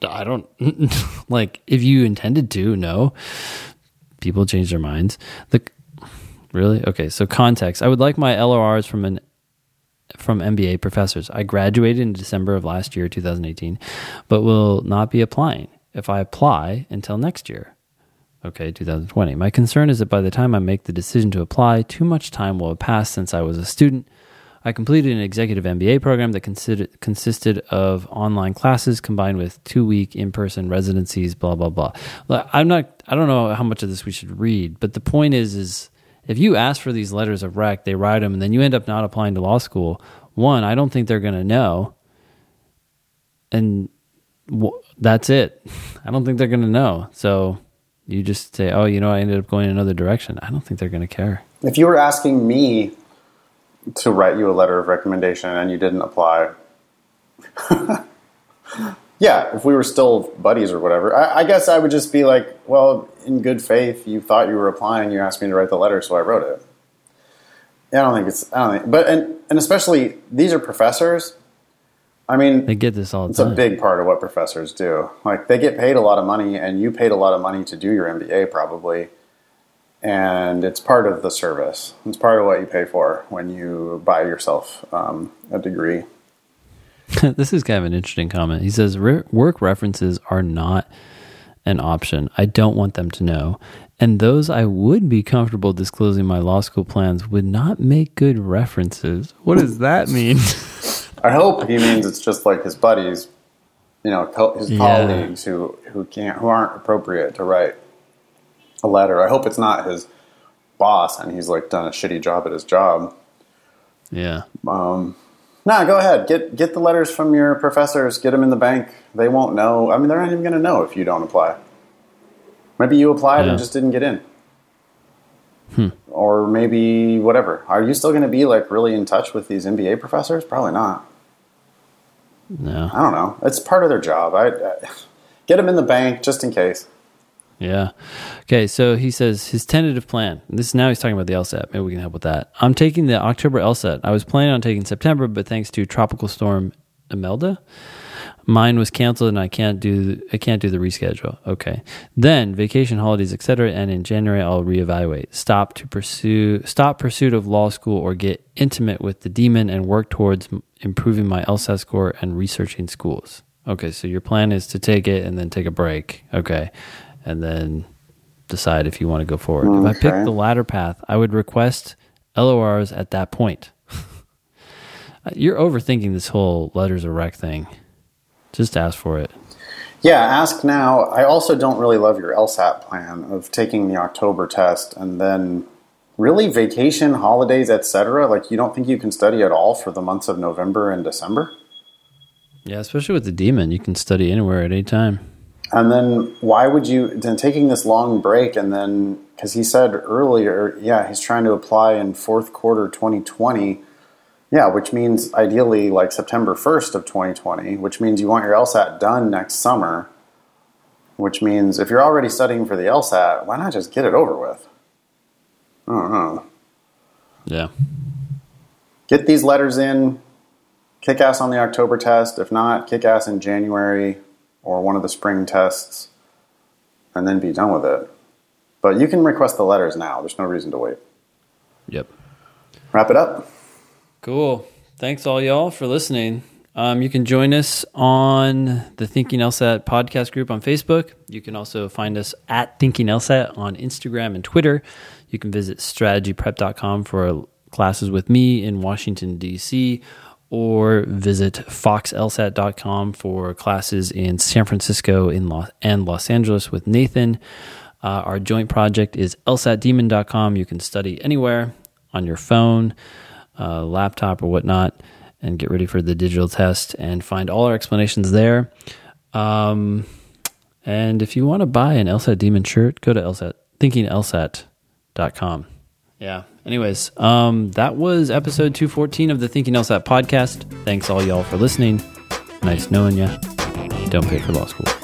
I don't <laughs> like if you intended to. No, people change their minds. The really okay. So context. I would like my LORs from an from MBA professors. I graduated in December of last year, 2018, but will not be applying if I apply until next year. Okay, 2020. My concern is that by the time I make the decision to apply, too much time will have passed since I was a student. I completed an executive MBA program that consisted of online classes combined with two week in person residencies, blah, blah, blah. I'm not, I don't know how much of this we should read, but the point is, is if you ask for these letters of rec, they write them, and then you end up not applying to law school, one, I don't think they're going to know. And that's it. <laughs> I don't think they're going to know. So you just say, oh, you know, I ended up going another direction. I don't think they're going to care. If you were asking me to write you a letter of recommendation and you didn't apply, <laughs> yeah, if we were still buddies or whatever, I, I guess I would just be like, well, in good faith, you thought you were applying, you asked me to write the letter, so I wrote it. Yeah, I don't think it's, I don't think, but, and, and especially these are professors. I mean, They get this all the It's a big part of what professors do. Like they get paid a lot of money, and you paid a lot of money to do your MBA, probably. And it's part of the service. It's part of what you pay for when you buy yourself um, a degree. <laughs> this is kind of an interesting comment. He says "Re- work references are not an option. I don't want them to know. And those I would be comfortable disclosing my law school plans would not make good references. What does that mean? <laughs> I hope he means it's just like his buddies, you know, co- his Yeah. colleagues who who can't who aren't appropriate to write a letter. I hope it's not his boss and he's like done a shitty job at his job. yeah. Um, nah, go ahead. Get get the letters from your professors. Get them in the bank. They won't know. I mean, they're not even going to know if you don't apply. Maybe you applied Yeah. and just didn't get in. Or maybe whatever. Are you still going to be like really in touch with these MBA professors? Probably not. No. I don't know. It's part of their job. I, I get them in the bank just in case. Yeah. Okay, so he says his tentative plan. This now he's talking about the LSAT. Maybe we can help with that. I'm taking the October LSAT. I was planning on taking September, but thanks to tropical storm Imelda, mine was canceled and I can't do I can't do the reschedule. Okay. Then vacation, holidays, etc. And in January I'll reevaluate. Stop to pursue stop pursuit of law school or get intimate with the demon and work towards improving my LSAT score and researching schools. Okay, so your plan is to take it and then take a break. Okay. And then decide if you want to go forward. If I Okay. pick the latter path, I would request LORs at that point. <laughs> You're overthinking this whole letters of rec thing. Just ask for it. Yeah, ask now. I also don't really love your LSAT plan of taking the October test and then really vacation, holidays, etc. Like you don't think you can study at all for the months of November and December? Yeah, especially with the demon, you can study anywhere at any time. And then why would you then taking this long break and then because he said earlier, yeah, he's trying to apply in fourth quarter 2020. Yeah, which means ideally like September 1st of 2020, which means you want your LSAT done next summer, which means if you're already studying for the LSAT, why not just get it over with? I don't know. Yeah. Get these letters in, kick ass on the October test. If not, kick ass in January or one of the spring tests, and then be done with it. But you can request the letters now. There's no reason to wait. Yep. Wrap it up. Cool. Thanks all y'all for listening. Um, you can join us on the Thinking LSAT podcast group on Facebook. You can also find us at Thinking LSAT on Instagram and Twitter. You can visit strategyprep.com for classes with me in Washington, D.C., or visit foxlsat.com for classes in San Francisco in Los, and Los Angeles with Nathan. Uh, our joint project is lsatdemon.com. You can study anywhere on your phone, uh, laptop, or whatnot, and get ready for the digital test and find all our explanations there. Um, and if you want to buy an LSAT Demon shirt, go to LSAT, thinkinglsat.com. Yeah. Anyways, um, that was episode 214 of the Thinking LSAT podcast. Thanks all y'all for listening. Nice knowing you. Don't pay for law school.